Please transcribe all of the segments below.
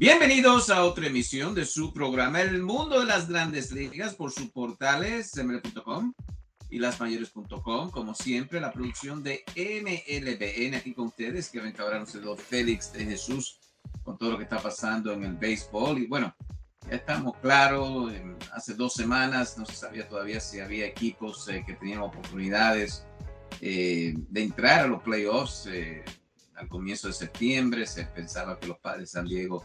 Bienvenidos a otra emisión de su programa El Mundo de las Grandes Ligas por sus portales ml.com y lasmayores.com. Como siempre, la producción de MLBN aquí con ustedes, que que ahora no Félix de Jesús con todo lo que está pasando en el béisbol. Y bueno, ya estamos claros. Hace dos semanas no se sabía todavía si había equipos eh, que tenían oportunidades eh, de entrar a los playoffs. Eh, al comienzo de septiembre se pensaba que los padres de San Diego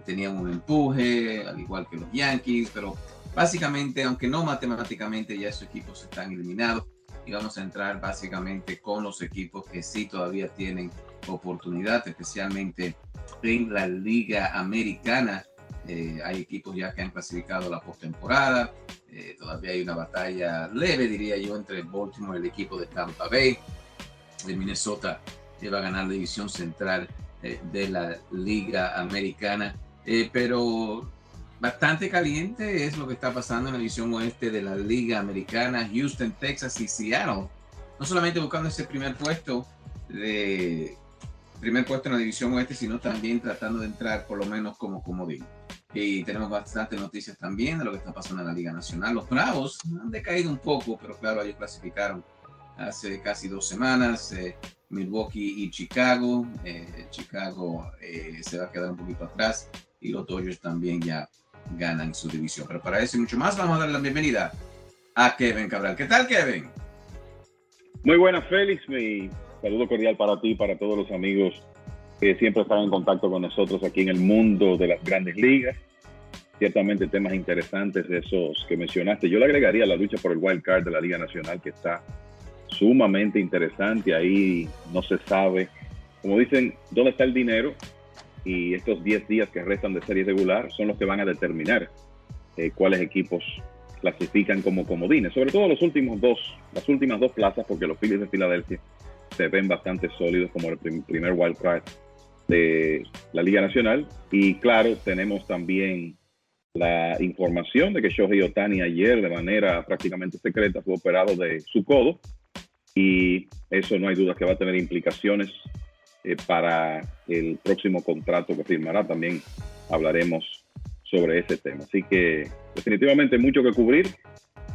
tenían un empuje, al igual que los Yankees, pero básicamente, aunque no matemáticamente, ya esos equipos están eliminados y vamos a entrar básicamente con los equipos que sí todavía tienen oportunidad, especialmente en la Liga Americana. Eh, hay equipos ya que han clasificado la postemporada. Eh, todavía hay una batalla leve, diría yo, entre Baltimore y el equipo de Tampa Bay. De Minnesota que va a ganar la división central eh, de la Liga Americana. Eh, pero bastante caliente es lo que está pasando en la división oeste de la Liga Americana. Houston, Texas y Seattle. No solamente buscando ese primer puesto de primer puesto en la división oeste, sino también tratando de entrar por lo menos como comodín. Y tenemos bastantes noticias también de lo que está pasando en la Liga Nacional. Los Bravos han decaído un poco, pero claro, ellos clasificaron hace casi dos semanas. Eh, Milwaukee y Chicago. Eh, Chicago eh, se va a quedar un poquito atrás y los Dodgers también ya ganan su división. Pero para eso y mucho más, vamos a darle la bienvenida a Kevin Cabral. ¿Qué tal, Kevin? Muy buenas, Félix. Mi saludo cordial para ti y para todos los amigos que siempre están en contacto con nosotros aquí en el mundo de las grandes ligas. Ciertamente temas interesantes esos que mencionaste. Yo le agregaría la lucha por el wild card de la Liga Nacional que está sumamente interesante. Ahí no se sabe, como dicen, dónde está el dinero. Y estos 10 días que restan de serie regular son los que van a determinar eh, cuáles equipos clasifican como comodines. Sobre todo los últimos dos, las últimas dos plazas, porque los Phillies de Filadelfia se ven bastante sólidos como el primer wild card de la Liga Nacional. Y claro, tenemos también la información de que Shohei Otani ayer de manera prácticamente secreta fue operado de su codo y eso no hay duda que va a tener implicaciones eh, para el próximo contrato que firmará. También hablaremos sobre ese tema. Así que definitivamente mucho que cubrir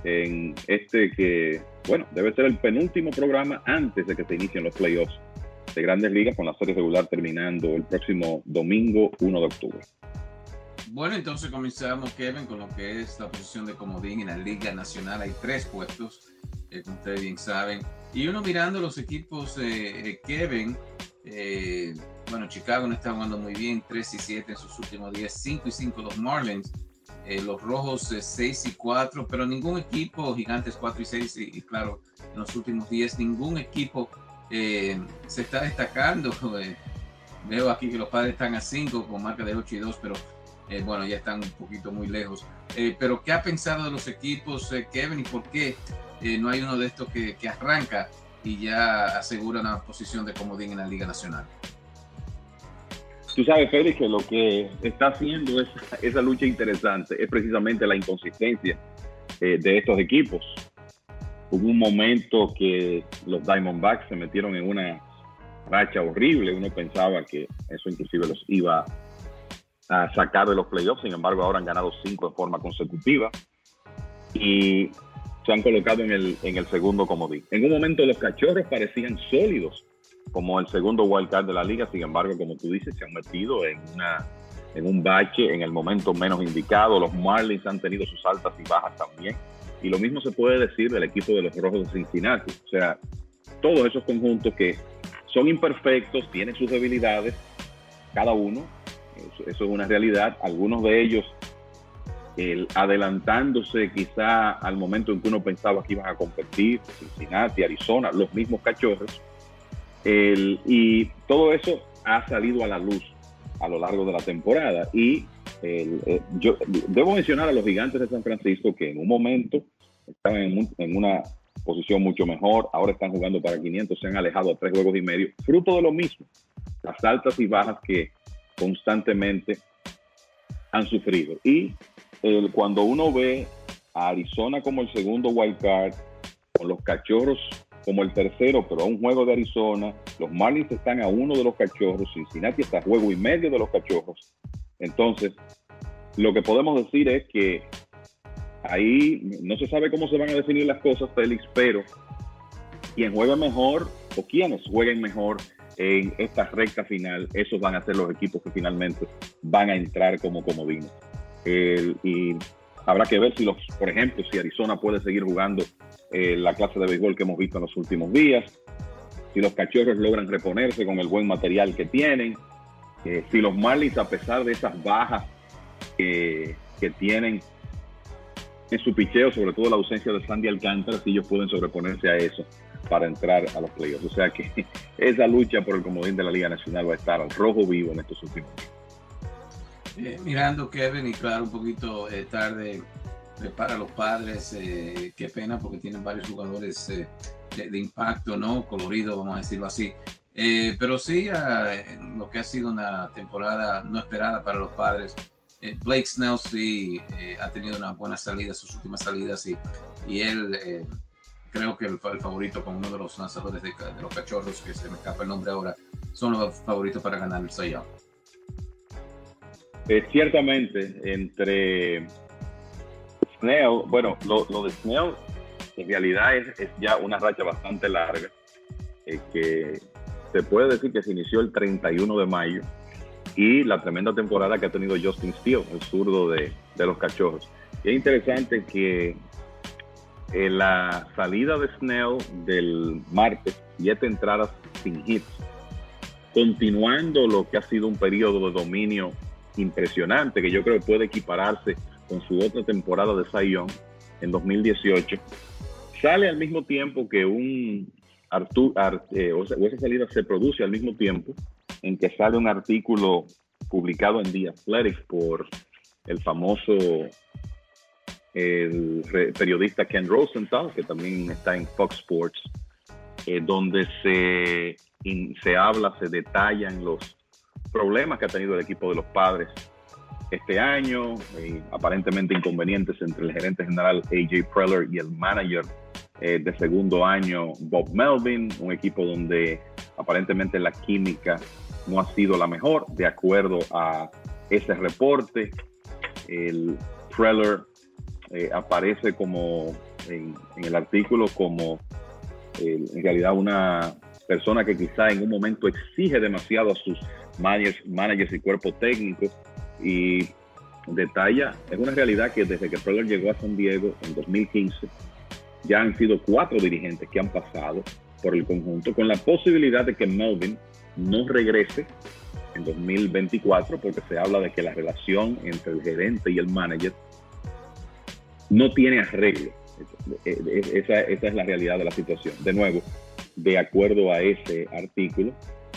en este que, bueno, debe ser el penúltimo programa antes de que se inicien los playoffs de grandes ligas con la serie regular terminando el próximo domingo 1 de octubre. Bueno, entonces comenzamos, Kevin, con lo que es la posición de comodín en la Liga Nacional. Hay tres puestos, eh, como ustedes bien saben. Y uno mirando los equipos, eh, Kevin, eh, bueno, Chicago no está jugando muy bien, 3 y 7 en sus últimos días, 5 y 5 los Marlins, eh, los Rojos 6 y 4, pero ningún equipo, Gigantes 4 y 6, y, claro, en los últimos días ningún equipo se está destacando. veo aquí que los padres están a 5 con marca de 8 y 2, pero bueno, ya están un poquito muy lejos. pero ¿qué ha pensado de los equipos, Kevin, y por qué? No hay uno de estos que, arranca y ya asegura una posición de comodín en la Liga Nacional. Tú sabes, Félix, que lo que está haciendo es, esa lucha interesante es precisamente la inconsistencia eh, de estos equipos. Hubo un momento que los Diamondbacks se metieron en una racha horrible. Uno pensaba que eso inclusive los iba a sacar de los playoffs. Sin embargo, ahora han ganado cinco de forma consecutiva y se han colocado en el, en el segundo comodín. En un momento los cachorros parecían sólidos como el segundo wildcard de la liga. Sin embargo, como tú dices, se han metido en, una, en un bache en el momento menos indicado. Los Marlins han tenido sus altas y bajas también. Y lo mismo se puede decir del equipo de los Rojos de Cincinnati. O sea, todos esos conjuntos que son imperfectos, tienen sus debilidades, cada uno, eso, es una realidad. Algunos de ellos el, adelantándose quizá al momento en que uno pensaba que iban a competir, Cincinnati, Arizona, los mismos cachorros, y todo eso ha salido a la luz a lo largo de la temporada. Y eh, yo debo mencionar a los gigantes de San Francisco que en un momento estaban en, una posición mucho mejor, ahora están jugando para 500, se han alejado a tres juegos y medio, fruto de lo mismo, las altas y bajas que constantemente han sufrido. Y cuando uno ve a Arizona como el segundo wild card, con los cachorros como el tercero, pero a un juego de Arizona. Los Marlins están a uno de los cachorros, Cincinnati está a juego y medio de los cachorros. Entonces, lo que podemos decir es que ahí no se sabe cómo se van a definir las cosas, Félix, pero quien juegue mejor o quienes jueguen mejor en esta recta final, esos van a ser los equipos que finalmente van a entrar como comodines. Y habrá que ver si los, por ejemplo, si Arizona puede seguir jugando eh, la clase de béisbol que hemos visto en los últimos días, si los cachorros logran reponerse con el buen material que tienen, eh, si los Marlins, a pesar de esas bajas que tienen en su picheo, sobre todo la ausencia de Sandy Alcántara, si ellos pueden sobreponerse a eso para entrar a los playoffs. O sea que esa lucha por el comodín de la Liga Nacional va a estar al rojo vivo en estos últimos días. Eh, mirando Kevin y claro, un poquito tarde para los padres, eh, qué pena porque tienen varios jugadores eh, de, impacto, ¿no? Colorido, vamos a decirlo así. Eh, pero sí, lo que ha sido una temporada no esperada para los padres. Blake Snell sí ha tenido una buena salida, sus últimas salidas, y, y él creo que el, favorito con uno de los lanzadores de, los cachorros, que se me escapa el nombre ahora, son los favoritos para ganar el Cy ciertamente, entre Snell, bueno, lo, de Snell en realidad es, ya una racha bastante larga, eh, que se puede decir que se inició el 31 de mayo y la tremenda temporada que ha tenido Justin Steele, el zurdo de, los cachorros. Y es interesante que en la salida de Snell del martes, siete entradas sin hits, continuando lo que ha sido un periodo de dominio impresionante, que yo creo que puede equipararse con su otra temporada de Young en 2018, sale al mismo tiempo que un Artur, eh, o, esa salida se produce al mismo tiempo en que sale un artículo publicado en The Athletic por el famoso el periodista Ken Rosenthal, que también está en Fox Sports, eh, donde se, se habla, se detallan los problemas que ha tenido el equipo de los padres este año, eh, aparentemente inconvenientes entre el gerente general AJ Preller y el manager eh, de segundo año Bob Melvin, un equipo donde aparentemente la química no ha sido la mejor, de acuerdo a ese reporte. El Preller eh, aparece como en, el artículo como en realidad una persona que quizá en un momento exige demasiado a sus managers, managers y cuerpo técnico y detalla, es una realidad que desde que Preller llegó a San Diego en 2015, ya han sido cuatro dirigentes que han pasado por el conjunto, con la posibilidad de que Melvin no regrese en 2024, porque se habla de que la relación entre el gerente y el manager no tiene arreglo. Esa, esa es la realidad de la situación. De nuevo, de acuerdo a ese artículo,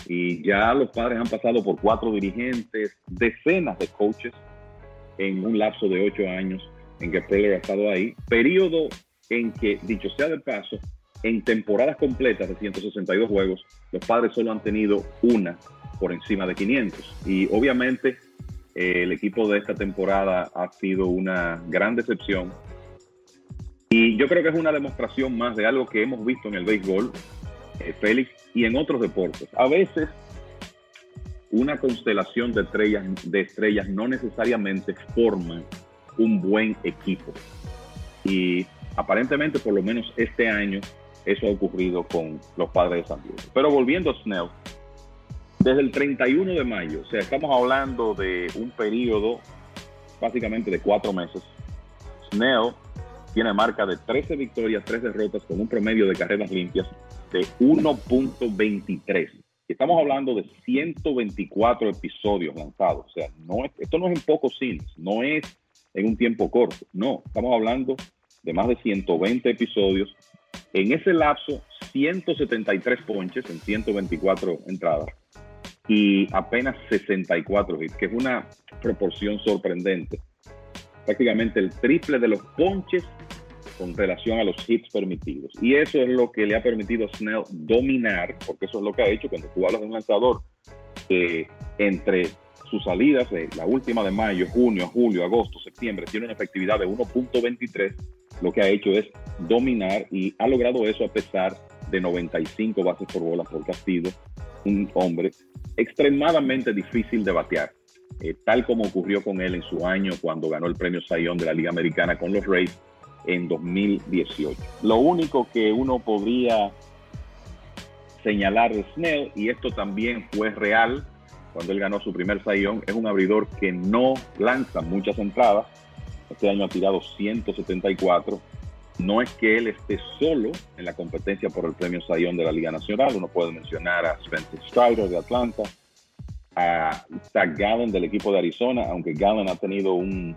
y ya los padres han pasado por cuatro dirigentes, decenas de coaches en un lapso de ocho años en que Preller ha estado ahí. Periodo en que, dicho sea de paso, en temporadas completas de 162 juegos, los padres solo han tenido una por encima de 500. Y obviamente eh, el equipo de esta temporada ha sido una gran decepción. Y yo creo que es una demostración más de algo que hemos visto en el béisbol, eh, Félix, y en otros deportes. A veces una constelación de estrellas, de estrellas no necesariamente forma un buen equipo. Y aparentemente, por lo menos este año, eso ha ocurrido con los padres de San Diego. Pero volviendo a Snell, desde el 31 de mayo, o sea, estamos hablando de un periodo básicamente de cuatro meses, Snell tiene marca de 13 victorias, 3 derrotas con un promedio de carreras limpias de 1.23. Estamos hablando de 124 episodios lanzados. O sea, no es, esto no es en pocos cines, no es en un tiempo corto. No, estamos hablando de más de 120 episodios. En ese lapso, 173 ponches en 124 entradas y apenas 64 hits, que es una proporción sorprendente. Prácticamente el triple de los ponches con relación a los hits permitidos. Y eso es lo que le ha permitido a Snell dominar, porque eso es lo que ha hecho cuando tú hablas de un lanzador que entre sus salidas, de la última de mayo, junio, julio, agosto, septiembre, tiene una efectividad de 1.23, lo que ha hecho es dominar y ha logrado eso a pesar de 95 bases por bola por castigo, un hombre extremadamente difícil de batear, eh, tal como ocurrió con él en su año cuando ganó el premio Sayón de la Liga Americana con los Rays en 2018. Lo único que uno podría señalar de Snell, y esto también fue real cuando él ganó su primer sayón, es un abridor que no lanza muchas entradas. Este año ha tirado 174. No es que él esté solo en la competencia por el premio Sayón de la Liga Nacional. Uno puede mencionar a Spencer Strider de Atlanta, a Zach Gallen del equipo de Arizona, aunque Gallen ha tenido un,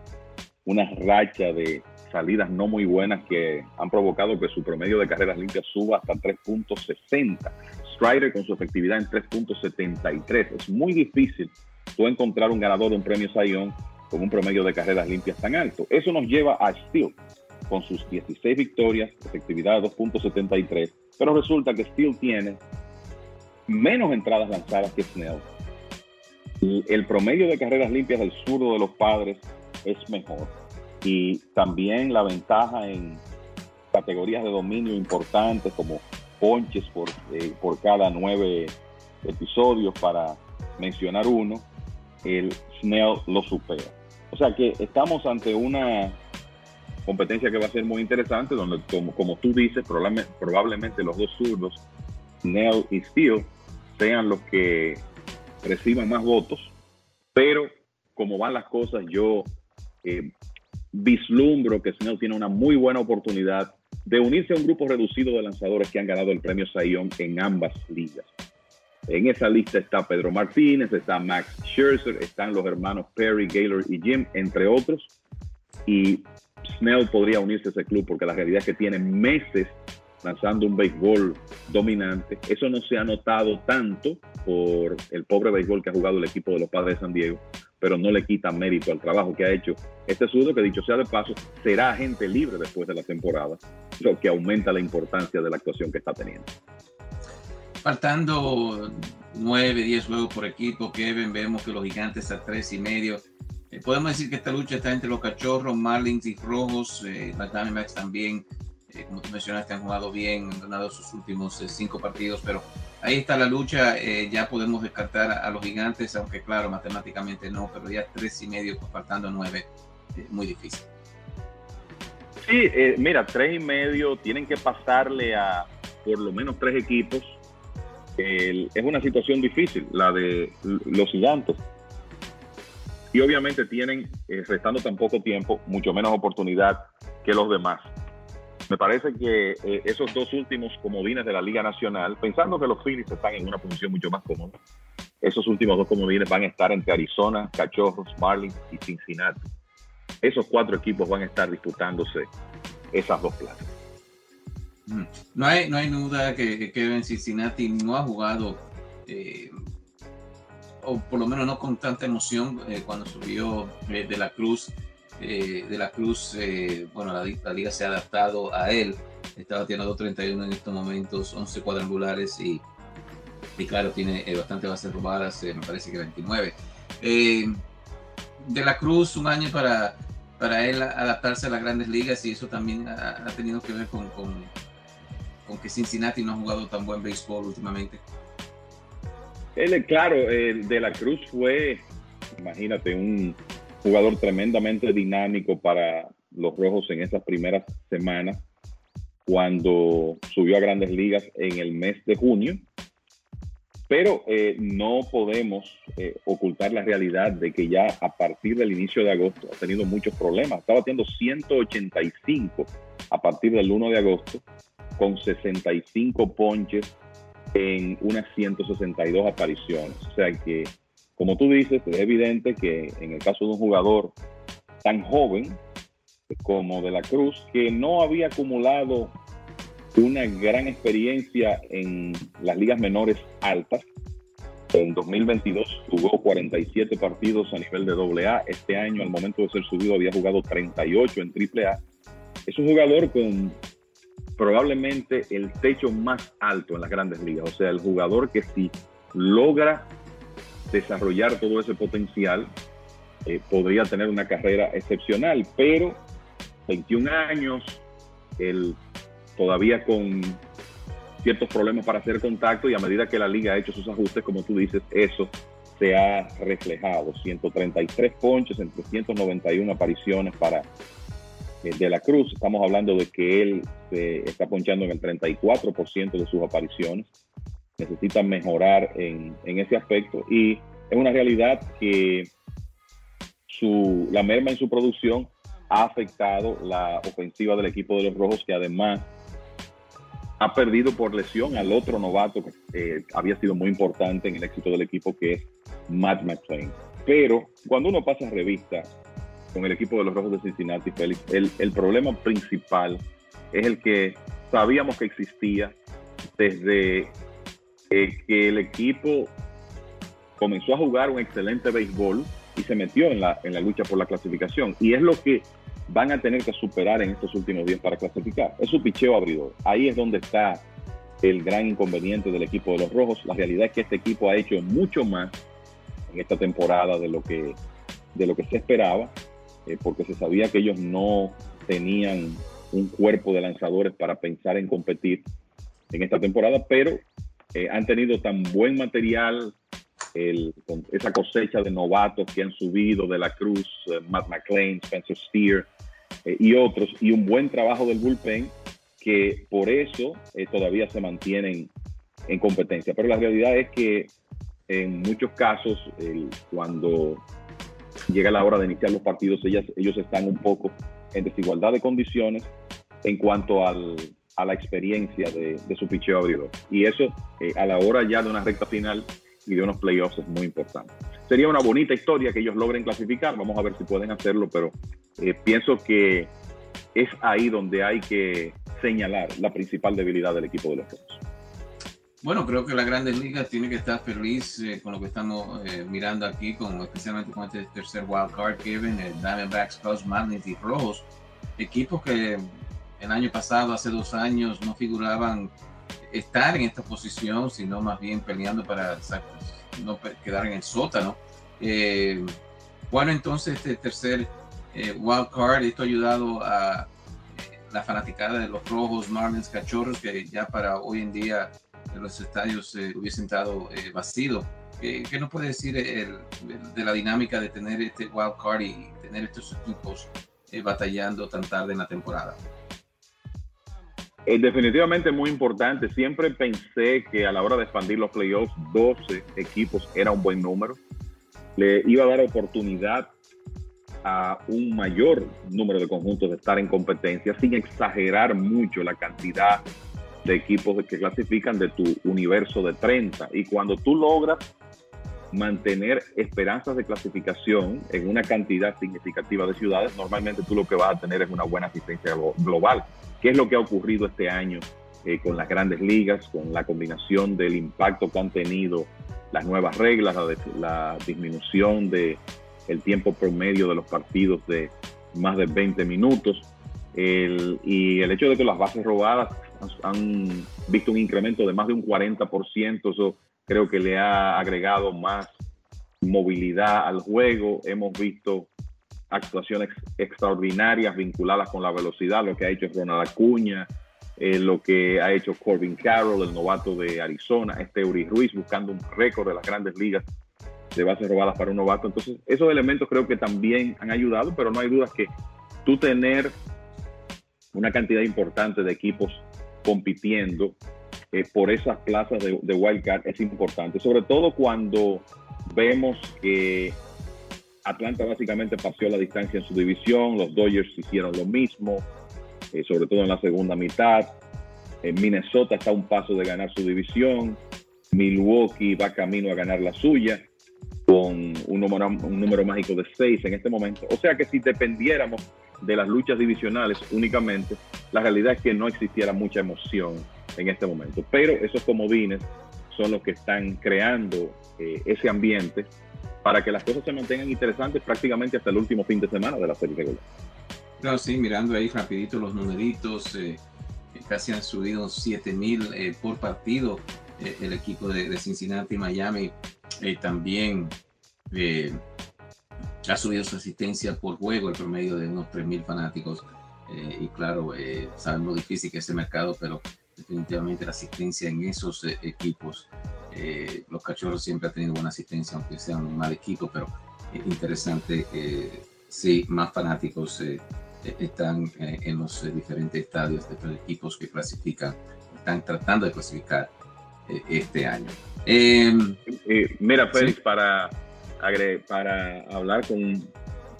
una racha de salidas no muy buenas que han provocado que su promedio de carreras limpias suba hasta 3.60. Strider con su efectividad en 3.73. Es muy difícil encontrar un ganador de un premio Sayón con un promedio de carreras limpias tan alto. Eso nos lleva a Steele con sus 16 victorias, efectividad de 2.73, pero resulta que Steele tiene menos entradas lanzadas que Snell. El promedio de carreras limpias del surdo de los padres es mejor y también la ventaja en categorías de dominio importantes como ponches por, eh, por cada nueve episodios para mencionar uno, el Snell lo supera. O sea que estamos ante una competencia que va a ser muy interesante, donde como, como tú dices, probablemente, probablemente los dos zurdos, Snell y Steele, sean los que reciban más votos, pero como van las cosas, yo eh, vislumbro que Snell tiene una muy buena oportunidad de unirse a un grupo reducido de lanzadores que han ganado el premio Sayón en ambas ligas. En esa lista está Pedro Martínez, está Max Scherzer, están los hermanos Perry, Gaylor y Jim, entre otros. Y Snell podría unirse a ese club porque la realidad es que tiene meses lanzando un béisbol dominante. Eso no se ha notado tanto por el pobre béisbol que ha jugado el equipo de los Padres de San Diego, pero no le quita mérito al trabajo que ha hecho este zurdo, que dicho sea de paso, será agente libre después de la temporada, lo que aumenta la importancia de la actuación que está teniendo. Faltando nueve, diez juegos por equipo, Kevin, vemos que los gigantes a tres y medio. Eh, podemos decir que esta lucha está entre los cachorros, Marlins y Rojos, eh, Diamondbacks también, eh, como tú mencionaste, han jugado bien, han ganado sus últimos eh, cinco partidos, pero ahí está la lucha. Eh, ya podemos descartar a, los gigantes, aunque claro, matemáticamente no, pero ya tres y medio, pues, faltando nueve, muy difícil. Sí, mira, tres y medio tienen que pasarle a por lo menos tres equipos. es una situación difícil, la de los gigantes. Y obviamente tienen, restando tan poco tiempo, mucho menos oportunidad que los demás. Me parece que eh, esos dos últimos comodines de la Liga Nacional, pensando que los Phillies están en una posición mucho más cómoda, esos últimos dos comodines van a estar entre Arizona, Cachorros, Marlins y Cincinnati. Esos cuatro equipos van a estar disputándose esas dos plazas. Mm. No hay, no hay duda que Kevin Cincinnati no ha jugado, eh, o por lo menos no con tanta emoción, eh, cuando subió de la Cruz eh, de la Cruz, eh, bueno, la, liga se ha adaptado a él. está bateando 2.31 en estos momentos, 11 cuadrangulares y, y claro, tiene eh, bastante bases robadas, me parece que 29. Eh, de la Cruz, un año para, para él adaptarse a las grandes ligas y eso también ha, tenido que ver con, con, con, que Cincinnati no ha jugado tan buen béisbol últimamente. Él, claro, de la Cruz fue, imagínate, un jugador tremendamente dinámico para los Rojos en esas primeras semanas cuando subió a grandes ligas en el mes de junio. Pero eh, no podemos eh, ocultar la realidad de que ya a partir del inicio de agosto ha tenido muchos problemas. Estaba teniendo 185 a partir del 1 de agosto, con 65 ponches en unas 162 apariciones. O sea que, como tú dices, es evidente que en el caso de un jugador tan joven, como de la Cruz, que no había acumulado una gran experiencia en las ligas menores altas. En 2022 jugó 47 partidos a nivel de AA. Este año, al momento de ser subido, había jugado 38 en AAA. Es un jugador con probablemente el techo más alto en las grandes ligas. O sea, el jugador que si logra desarrollar todo ese potencial, eh, podría tener una carrera excepcional. Pero 21 años, el, todavía con ciertos problemas para hacer contacto y a medida que la liga ha hecho sus ajustes, como tú dices, eso se ha reflejado. 133 ponches en 391 apariciones para eh, De la Cruz. Estamos hablando de que él se está ponchando en el 34% de sus apariciones. Necesita mejorar en, en, ese aspecto y es una realidad que su, la merma en su producción ha afectado la ofensiva del equipo de los Rojos, que además ha perdido por lesión al otro novato que eh, había sido muy importante en el éxito del equipo, que es Matt McClain. Pero cuando uno pasa revista con el equipo de los Rojos de Cincinnati, Félix, el, el problema principal es el que sabíamos que existía desde eh, que el equipo comenzó a jugar un excelente béisbol y se metió en la, en la lucha por la clasificación. Y es lo que van a tener que superar en estos últimos días para clasificar. Es su picheo abridor. Ahí es donde está el gran inconveniente del equipo de los Rojos. La realidad es que este equipo ha hecho mucho más en esta temporada de lo que, de lo que se esperaba, eh, porque se sabía que ellos no tenían un cuerpo de lanzadores para pensar en competir en esta temporada, pero eh, han tenido tan buen material, esa cosecha de novatos que han subido de la Cruz, eh, Matt McLean, Spencer Steer eh, y otros, y un buen trabajo del bullpen que por eso eh, todavía se mantienen en competencia. Pero la realidad es que en muchos casos, cuando llega la hora de iniciar los partidos, ellas, ellos están un poco en desigualdad de condiciones en cuanto al, a la experiencia de, su picheo abridor. Y eso, a la hora ya de una recta final, y de unos playoffs es muy importante. Sería una bonita historia que ellos logren clasificar, vamos a ver si pueden hacerlo, pero eh, pienso que es ahí donde hay que señalar la principal debilidad del equipo de los Rojos. Bueno, creo que la Grandes Ligas tiene que estar feliz eh, con lo que estamos eh, mirando aquí, con, especialmente con este tercer wild card, Diamondbacks, Cubs, Marlins y Rojos, equipos que el año pasado, hace dos años, no figuraban estar en esta posición, sino más bien peleando para no quedar en el sótano. Eh, bueno, entonces este tercer eh, wild card, esto ha ayudado a eh, la fanaticada de los rojos, Marlins, Cachorros, que ya para hoy en día los estadios hubiesen estado vacíos. ¿Qué nos puede decir de la dinámica de tener este wild card y tener estos equipos batallando tan tarde en la temporada? Es definitivamente muy importante. Siempre pensé que a la hora de expandir los playoffs, 12 equipos era un buen número. Le iba a dar oportunidad a un mayor número de conjuntos de estar en competencia sin exagerar mucho la cantidad de equipos que clasifican de tu universo de 30. Y cuando tú logras mantener esperanzas de clasificación en una cantidad significativa de ciudades, normalmente tú lo que vas a tener es una buena asistencia global. ¿Qué es lo que ha ocurrido este año eh, con las grandes ligas, con la combinación del impacto que han tenido las nuevas reglas, la, disminución del el tiempo promedio de los partidos de más de 20 minutos? y el hecho de que las bases robadas han, visto un incremento de más de un 40%, eso creo que le ha agregado más movilidad al juego. Hemos visto actuaciones extraordinarias vinculadas con la velocidad, lo que ha hecho Ronald Acuña, eh, lo que ha hecho Corbin Carroll, el novato de Arizona, este Uri Ruiz buscando un récord de las grandes ligas de bases robadas para un novato. Entonces, esos elementos creo que también han ayudado, pero no hay dudas que tú tener una cantidad importante de equipos compitiendo eh, por esas plazas de, de wildcard es importante, sobre todo cuando vemos que Atlanta básicamente pasó la distancia en su división, los Dodgers hicieron lo mismo, eh, sobre todo en la segunda mitad. En Minnesota está a un paso de ganar su división. Milwaukee va camino a ganar la suya con un número, un número mágico de seis en este momento. O sea que si dependiéramos de las luchas divisionales únicamente, la realidad es que no existiera mucha emoción en este momento. Pero esos comodines son los que están creando eh, ese ambiente para que las cosas se mantengan interesantes prácticamente hasta el último fin de semana de la serie regular. Claro, sí, mirando ahí rapidito los numeritos, eh, casi han subido 7000 eh, por partido eh, el equipo de, de Cincinnati, Miami, también ha subido su asistencia por juego, el promedio de unos 3000 fanáticos. y claro, sabemos lo difícil que es ese mercado, pero definitivamente la asistencia en esos equipos, los cachorros siempre han tenido buena asistencia, aunque sean un mal equipo, pero es interesante, sí, más fanáticos están eh, en los eh, diferentes estadios de los equipos que clasifican, están tratando de clasificar eh, este año. Em, mira, Félix, para, para hablar con un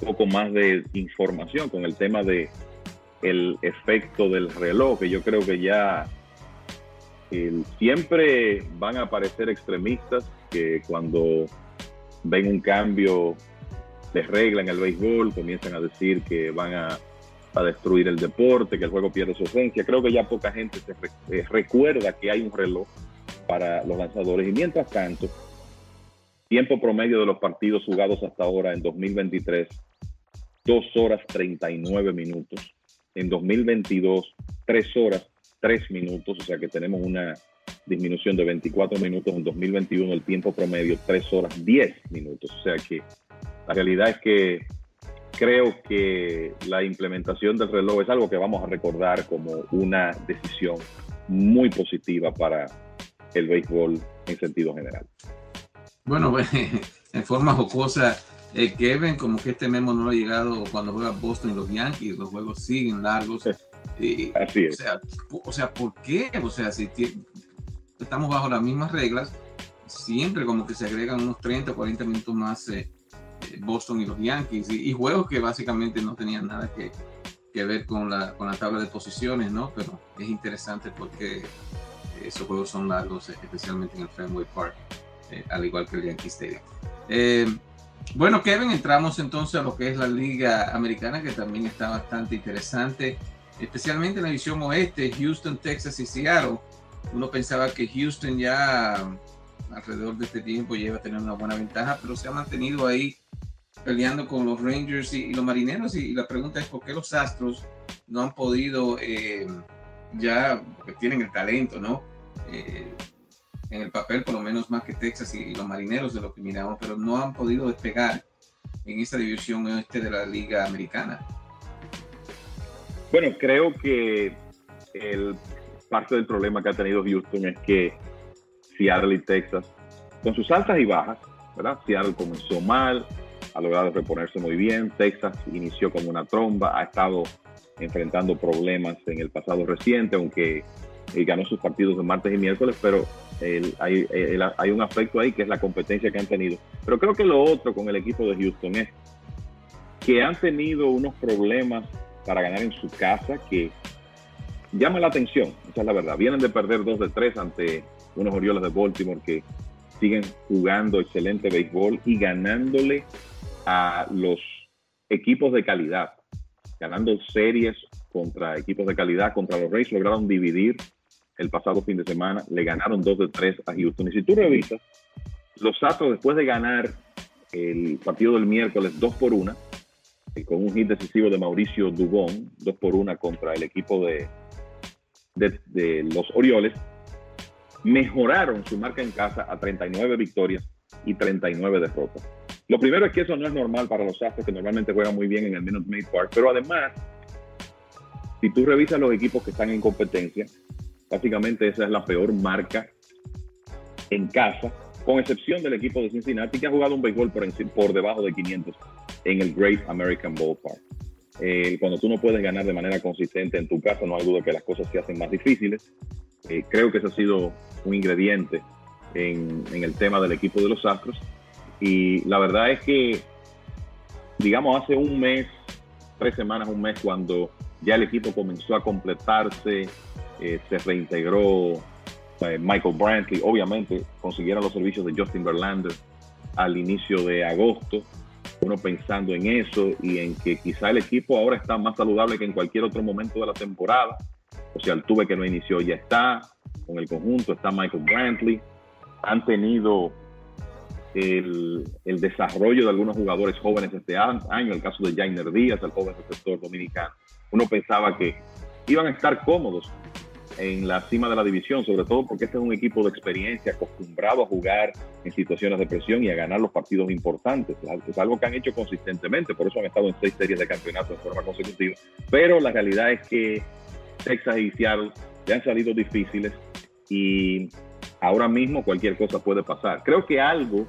poco más de información con el tema de el efecto del reloj, que yo creo que ya siempre van a aparecer extremistas que cuando ven un cambio de regla en el béisbol comienzan a decir que van a destruir el deporte, que el juego pierde su esencia. Creo que ya poca gente se eh, recuerda que hay un reloj para los lanzadores. Y mientras tanto, tiempo promedio de los partidos jugados hasta ahora en 2023, 2 horas 39 minutos. En 2022, 3 horas 3 minutos, o sea que tenemos una disminución de 24 minutos. En 2021 el tiempo promedio 3 horas 10 minutos. O sea que la realidad es que creo que la implementación del reloj es algo que vamos a recordar como una decisión muy positiva para el béisbol en sentido general. Bueno, en forma jocosa, eh, Kevin, como que este memo no ha llegado cuando juega Boston y los Yankees, los juegos siguen largos. Así es. O sea, o sea, ¿por qué? O sea, si estamos bajo las mismas reglas, siempre como que se agregan unos 30 o 40 minutos más eh, Boston y los Yankees, y, juegos que básicamente no tenían nada que, que ver con la, con la, tabla de posiciones, ¿no? Pero es interesante porque esos juegos son largos, especialmente en el Fenway Park, eh, al igual que el Yankee Stadium. Eh, bueno, Kevin, entramos entonces a lo que es la Liga Americana, que también está bastante interesante, especialmente en la división oeste, Houston, Texas y Seattle. Uno pensaba que Houston ya alrededor de este tiempo lleva a tener una buena ventaja, pero se ha mantenido ahí peleando con los Rangers y, los Marineros. Y, la pregunta es por qué los Astros no han podido, eh, ya, tienen el talento, ¿no? Eh, en el papel, por lo menos más que Texas y, los Marineros de lo que miramos, pero no han podido despegar en esta división oeste de la Liga Americana. Bueno, creo que el, parte del problema que ha tenido Houston es que Seattle y Texas, con sus altas y bajas, ¿verdad? Seattle comenzó mal, ha logrado reponerse muy bien. Texas inició como una tromba, ha estado enfrentando problemas en el pasado reciente, aunque eh, ganó sus partidos de martes y miércoles, pero hay, hay, un aspecto ahí que es la competencia que han tenido. Pero creo que lo otro con el equipo de Houston es que han tenido unos problemas para ganar en su casa que llama la atención, esa es la verdad. Vienen de perder 2 de 3 ante unos Orioles de Baltimore que siguen jugando excelente béisbol y ganándole a los equipos de calidad, ganando series contra equipos de calidad, contra los Rays lograron dividir el pasado fin de semana, le ganaron 2 de 3 a Houston. Y si tú revisas, los Astros después de ganar el partido del miércoles 2 por 1, con un hit decisivo de Mauricio Dubón, dos por una contra el equipo de, de, los Orioles, mejoraron su marca en casa a 39 victorias y 39 derrotas. Lo primero es que eso no es normal para los Astros, que normalmente juegan muy bien en el Minute Maid Park, pero además, si tú revisas los equipos que están en competencia, básicamente esa es la peor marca en casa, con excepción del equipo de Cincinnati, que ha jugado un béisbol por, por debajo de 500 en el Great American Ballpark. Eh, cuando tú no puedes ganar de manera consistente en tu casa, no hay duda que las cosas se hacen más difíciles. Eh, creo que ese ha sido un ingrediente en, en, el tema del equipo de los Astros. Y la verdad es que, digamos, hace un mes, tres semanas, un mes, cuando ya el equipo comenzó a completarse, eh, se reintegró Michael Brantley, obviamente consiguieron los servicios de Justin Verlander al inicio de agosto uno pensando en eso y en que quizá el equipo ahora está más saludable que en cualquier otro momento de la temporada. O sea, el tuve que no inició ya está, con el conjunto está Michael Brantley. Han tenido el, el desarrollo de algunos jugadores jóvenes este año, el caso de Jainer Díaz, el joven receptor dominicano. Uno pensaba que iban a estar cómodos en la cima de la división, sobre todo porque este es un equipo de experiencia acostumbrado a jugar en situaciones de presión y a ganar los partidos importantes. Es algo que han hecho consistentemente, por eso han estado en seis series de campeonato en forma consecutiva. Pero la realidad es que Texas y Seattle le han salido difíciles y ahora mismo cualquier cosa puede pasar. Creo que algo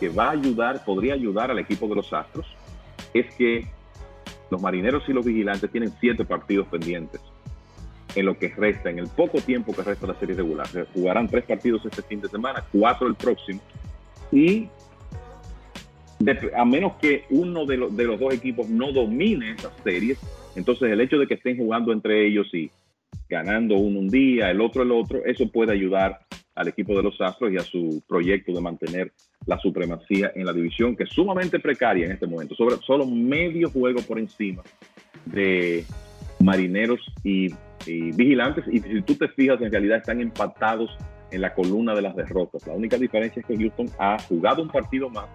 que va a ayudar, podría ayudar al equipo de los Astros, es que los marineros y los vigilantes tienen siete partidos pendientes en lo que resta, en el poco tiempo que resta la serie regular. Jugarán tres partidos este fin de semana, cuatro el próximo. Y a menos que uno de, de los dos equipos no domine esas series, entonces el hecho de que estén jugando entre ellos y ganando uno un día, el otro el otro, eso puede ayudar al equipo de los Astros y a su proyecto de mantener la supremacía en la división, que es sumamente precaria en este momento, solo medio juego por encima de marineros y y vigilantes. Y si tú te fijas, en realidad están empatados en la columna de las derrotas. La única diferencia es que Houston ha jugado un partido más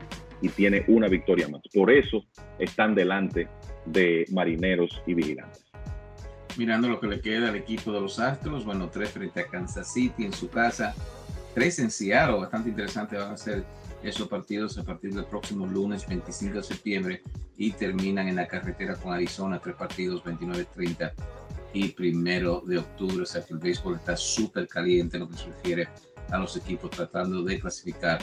y tiene una victoria más. Por eso están delante de marineros y vigilantes. Mirando lo que le queda al equipo de los Astros, bueno, tres frente a Kansas City en su casa, tres en Seattle, bastante interesante van a ser esos partidos a partir del próximo lunes 25 de septiembre y terminan en la carretera con Arizona, tres partidos 29-30 y primero de octubre. O sea que el béisbol está súper caliente en lo que se refiere a los equipos tratando de clasificar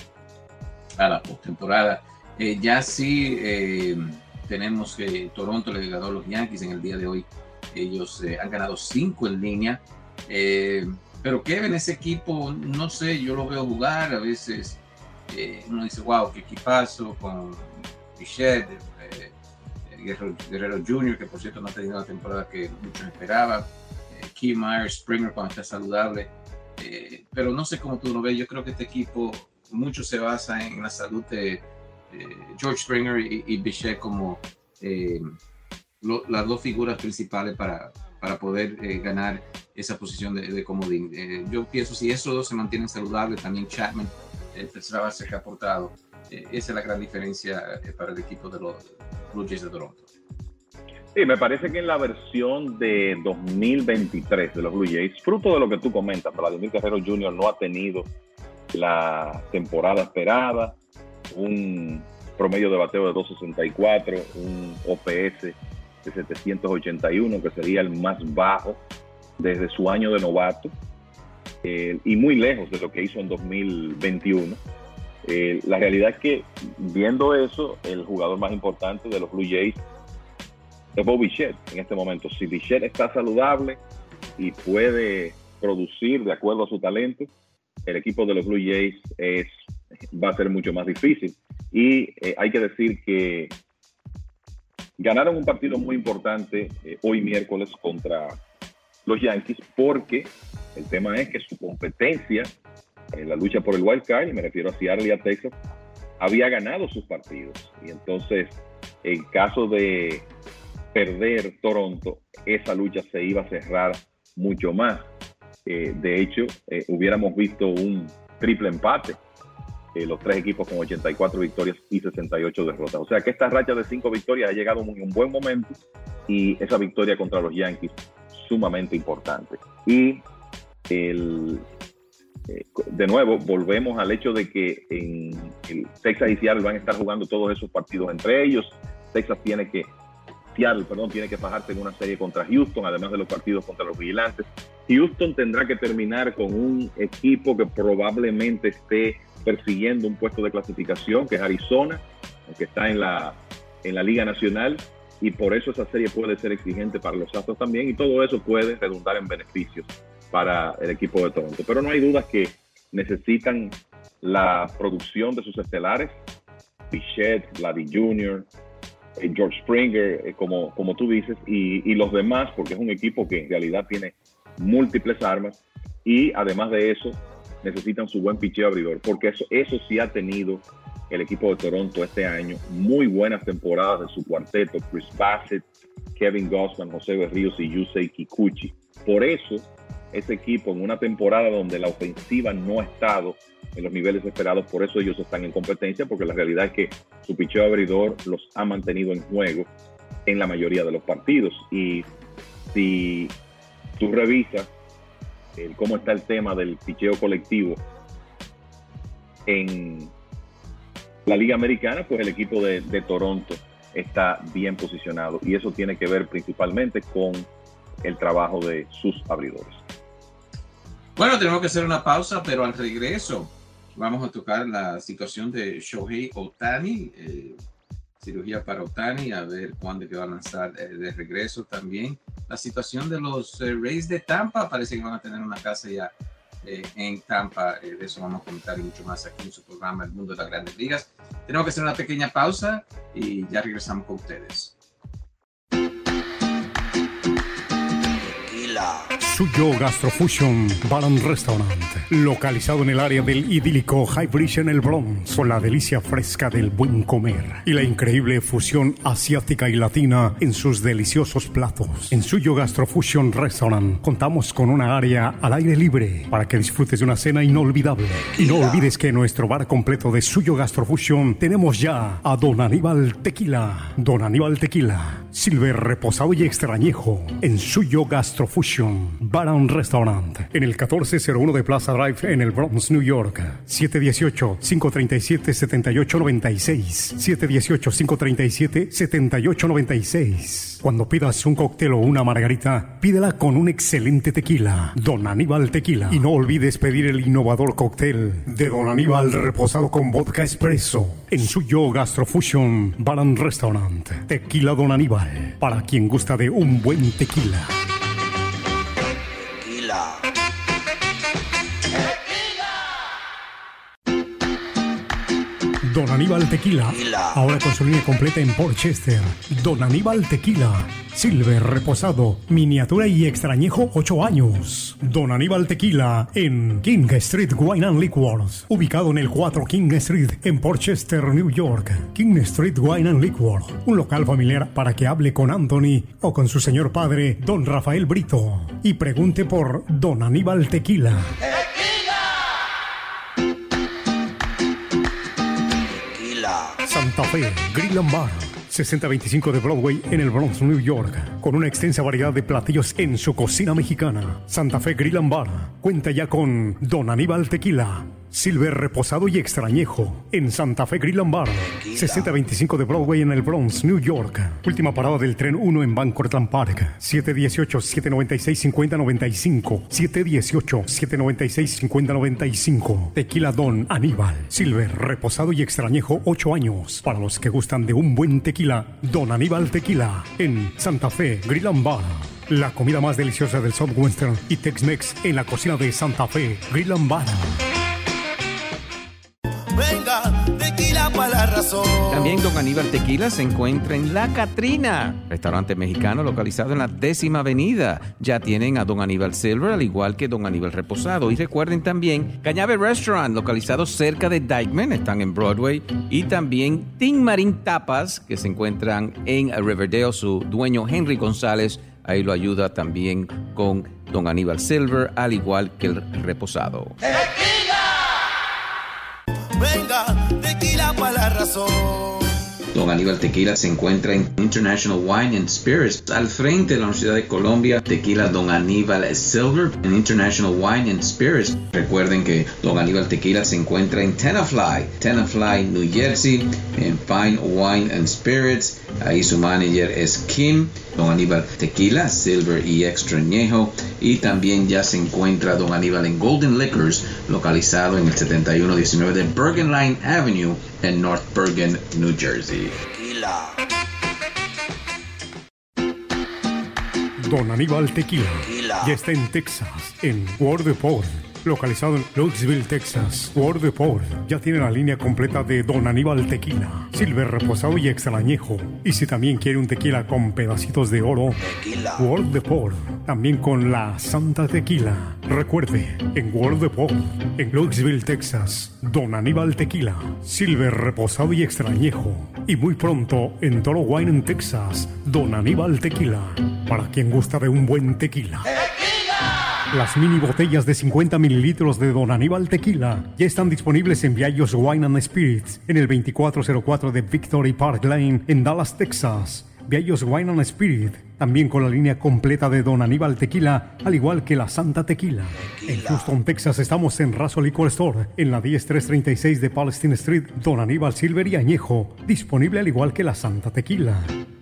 a la postemporada. Eh, ya sí eh, tenemos que Toronto le ganó a los Yankees en el día de hoy. Ellos eh, han ganado cinco en línea. pero Kevin, ese equipo, no sé, yo lo veo jugar. A veces uno dice, wow, qué equipazo con Bichette, Guerrero, Jr., que por cierto no ha tenido la temporada que muchos esperaban, eh, Key Myers, Springer cuando está saludable, eh, pero no sé cómo tú lo ves, yo creo que este equipo mucho se basa en la salud de George Springer y, Bichette como eh, las dos figuras principales para, para poder ganar esa posición de, comodín. yo pienso si esos dos se mantienen saludables, también Chapman, tercera base que ha aportado, esa es la gran diferencia para el equipo de los Blue Jays de Toronto. Sí, me parece que en la versión de 2023 de los Blue Jays, fruto de lo que tú comentas, Vladimir Guerrero Jr. no ha tenido la temporada esperada, un promedio de bateo de 264, un OPS de 781, que sería el más bajo desde su año de novato, eh, y muy lejos de lo que hizo en 2021. Eh, la realidad es que viendo eso, el jugador más importante de los Blue Jays es Bobby Bichette en este momento. Si Bichette está saludable y puede producir de acuerdo a su talento, el equipo de los Blue Jays es, va a ser mucho más difícil. Y eh, hay que decir que ganaron un partido muy importante eh, hoy miércoles contra los Yankees porque el tema es que su competencia en la lucha por el wild card, y me refiero a Seattle y Texas, había ganado sus partidos. Y entonces, en caso de perder Toronto, esa lucha se iba a cerrar mucho más. Eh, de hecho, eh, hubiéramos visto un triple empate eh, los tres equipos con 84 victorias y 68 derrotas. O sea que esta racha de cinco victorias ha llegado en un buen momento y esa victoria contra los Yankees sumamente importante. Y eh, de nuevo, volvemos al hecho de que en Texas y Seattle van a estar jugando todos esos partidos entre ellos. Texas tiene que, Seattle, perdón, tiene que bajarse en una serie contra Houston, además de los partidos contra los vigilantes. Houston tendrá que terminar con un equipo que probablemente esté persiguiendo un puesto de clasificación, que es Arizona, que está en la, en la Liga Nacional, y por eso esa serie puede ser exigente para los Astros también, y todo eso puede redundar en beneficios para el equipo de Toronto. Pero no hay dudas que necesitan la producción de sus estelares, Bichette, Vladdy Jr., eh, George Springer, eh, como, como tú dices, y, y los demás, porque es un equipo que en realidad tiene múltiples armas, y además de eso, necesitan su buen picheo abridor, porque eso, eso sí ha tenido el equipo de Toronto este año. Muy buenas temporadas de su cuarteto, Chris Bassett, Kevin Gossman, José Berríos y Yusei Kikuchi. Por eso, ese equipo en una temporada donde la ofensiva no ha estado en los niveles esperados, por eso ellos están en competencia, porque la realidad es que su picheo abridor los ha mantenido en juego en la mayoría de los partidos. Y si tú revisas cómo está el tema del picheo colectivo en la Liga Americana, pues el equipo de, Toronto está bien posicionado y eso tiene que ver principalmente con el trabajo de sus abridores. Bueno, tenemos que hacer una pausa, pero al regreso vamos a tocar la situación de Shohei Otani, eh, cirugía para Otani, a ver cuándo que van a estar eh, de regreso también. La situación de los eh, Rays de Tampa, parece que van a tener una casa ya eh, en Tampa, de eso vamos a comentar y mucho más aquí en su programa El Mundo de las Grandes Ligas. Tenemos que hacer una pequeña pausa y ya regresamos con ustedes. Suyo Gastrofusion Bar Restaurant, localizado en el área del idílico High Bridge en el Bronx, con la delicia fresca del buen comer y la increíble fusión asiática y latina en sus deliciosos platos. En Suyo Gastrofusion Restaurant contamos con una área al aire libre para que disfrutes de una cena inolvidable. Y no olvides que en nuestro bar completo de Suyo Gastrofusion tenemos ya a Don Aníbal Tequila. Don Aníbal Tequila, Silver reposado y extrañejo en Suyo Gastrofusion Baron Restaurant, en el 1401 de Plaza Drive en el Bronx, New York. 718-537-7896. 718-537-7896. Cuando pidas un cóctel o una margarita, pídela con un excelente tequila. Don Aníbal Tequila. Y no olvides pedir el innovador cóctel de Don Aníbal reposado con vodka espresso. En suyo Gastrofusion Baron Restaurant. Tequila Don Aníbal. Para quien gusta de un buen tequila. 있습니다. Don Aníbal Tequila. Ahora con su línea completa en Porchester. Don Aníbal Tequila. Silver reposado, miniatura y extrañejo 8 años. Don Aníbal Tequila en King Street Wine and Liquors. Ubicado en el 4 King Street en Porchester, New York. King Street Wine and Liquors. Un local familiar para que hable con Anthony o con su señor padre, Don Rafael Brito. Y pregunte por Don Aníbal Tequila. Santa Fe, Grill Bar. 6025 de Broadway en el Bronx, New York, con una extensa variedad de platillos en su cocina mexicana. Santa Fe Grill Bar cuenta ya con Don Aníbal Tequila, Silver Reposado y Extrañejo en Santa Fe Grill Bar, 6025 de Broadway en el Bronx, New York. Última parada del tren 1 en Bancortland Park, 718-796-5095, 718-796-5095. Tequila Don Aníbal, Silver Reposado y Extrañejo 8 años. Para los que gustan de un buen tequila, Don Aníbal Tequila en Santa Fe Grill Bar. La comida más deliciosa del Southwestern y Tex-Mex en la cocina de Santa Fe Grill Bar. Venga, tequila para la razón. También Don Aníbal Tequila se encuentra en La Catrina, restaurante mexicano localizado en la décima avenida. Ya tienen a Don Aníbal Silver, al igual que Don Aníbal Reposado. Y recuerden también Cañabe Restaurant, localizado cerca de Dykeman, están en Broadway. Y también Tim Marín Tapas, que se encuentran en Riverdale. Su dueño Henry González, ahí lo ayuda también con Don Aníbal Silver, al igual que el Reposado. Venga, tequila para la razón. Don Aníbal Tequila se encuentra en International Wine and Spirits al frente de la Universidad de Colombia. Tequila Don Aníbal Silver en International Wine and Spirits. Recuerden que Don Aníbal Tequila se encuentra en Tenafly, Tenafly, New Jersey, en Fine Wine and Spirits. Ahí su manager es Kim. Don Aníbal Tequila, Silver y Extrañejo. Y también ya se encuentra Don Aníbal en Golden Liquors, localizado en el 7119 de Bergen Line Avenue en North Bergen, New Jersey. Don Aníbal Tequila. Ya está en Texas, en Wardeport localizado en Louisville, Texas. Word Port ya tiene la línea completa de Don Aníbal Tequila, Silver reposado y extrañejo. Y si también quiere un tequila con pedacitos de oro, tequila. World Port, también con la Santa Tequila. Recuerde, en World Port, en Louisville, Texas, Don Aníbal Tequila, Silver reposado y extrañejo. Y muy pronto en Toro Wine en Texas, Don Aníbal Tequila, para quien gusta de un buen tequila. Las mini botellas de 50 mililitros de Don Aníbal Tequila ya están disponibles en Viallos Wine and Spirits en el 2404 de Victory Park Lane en Dallas, Texas. Viallos Wine and Spirit, también con la línea completa de Don Aníbal Tequila, al igual que la Santa Tequila. En Houston, Texas, estamos en Razo Liquor Store, en la 10336 de Palestine Street, Don Aníbal Silver y Añejo, disponible al igual que la Santa Tequila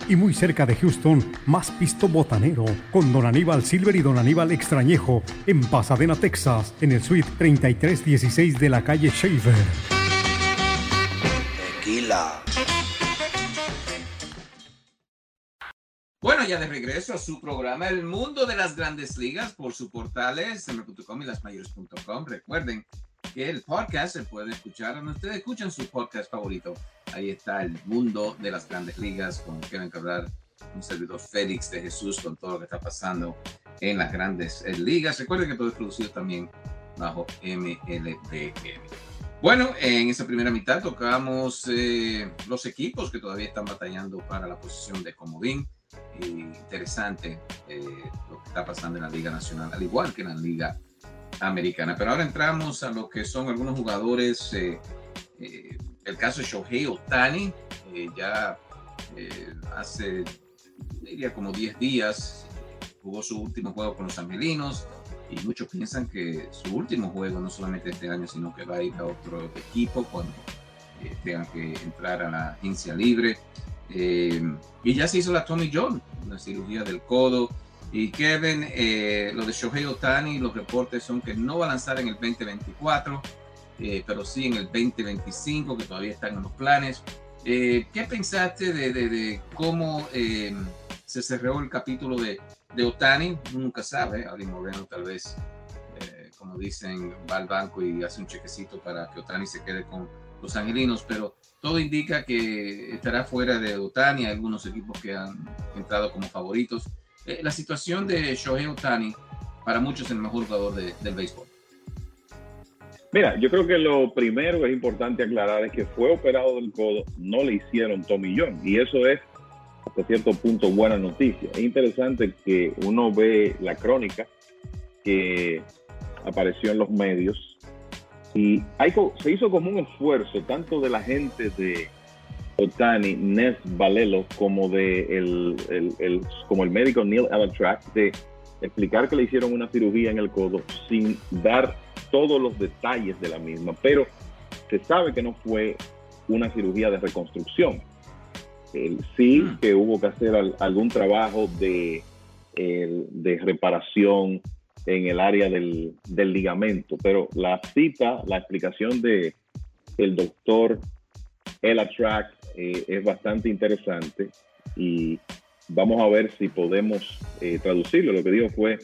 y muy cerca de Houston, más pisto botanero, con Don Aníbal Silver y Don Aníbal Extrañejo, en Pasadena, Texas, en el suite 3316 de la calle Shaver. Bueno, ya de regreso a su programa El Mundo de las Grandes Ligas por su portales m.com y lasmayores.com. Recuerden que el podcast se puede escuchar donde ustedes escuchan su podcast favorito. Ahí está el mundo de las grandes ligas con Kevin Cabral, un servidor Félix de Jesús con todo lo que está pasando en las grandes eh, ligas. Recuerden que todo es producido también bajo MLB. Bueno, en esa primera mitad tocamos eh, los equipos que todavía están batallando para la posición de comodín. Interesante eh, lo que está pasando en la Liga Nacional, al igual que en la Liga americana. Pero ahora entramos a lo que son algunos jugadores. Eh, eh, el caso de Shohei Otani, eh, ya hace, diría como 10 días, jugó su último juego con los angelinos. Y muchos piensan que su último juego, no solamente este año, sino que va a ir a otro equipo cuando tengan que entrar a la agencia libre. Y ya se hizo la Tommy John, la cirugía del codo. Y Kevin, eh, lo de Shohei Otani, los reportes son que no va a lanzar en el 2024, eh, pero sí en el 2025, que todavía están en los planes. Eh, ¿Qué pensaste de, cómo se cerró el capítulo de, de Otani? Nunca sabe, Ari Moreno tal vez, como dicen, va al banco y hace un chequecito para que Otani se quede con los angelinos, pero todo indica que estará fuera de Otani, algunos equipos que han entrado como favoritos. Eh, la situación de Shohei Otani para muchos es el mejor jugador del béisbol? Mira, yo creo que lo primero que es importante aclarar es que fue operado del codo, no le hicieron Tommy John, y eso es hasta cierto punto buena noticia. Es interesante que uno ve la crónica que apareció en los medios y hay, se hizo como un esfuerzo tanto de la gente de Otani, Nes Valelo, como de el, como el médico Neil Alatrack, de explicar que le hicieron una cirugía en el codo sin dar todos los detalles de la misma, pero se sabe que no fue una cirugía de reconstrucción. sí mm. que hubo que hacer algún trabajo de, de reparación en el área del, del, ligamento, pero la cita, la explicación de el doctor Elatrack eh, es bastante interesante y vamos a ver si podemos eh, traducirlo. Lo que dijo fue,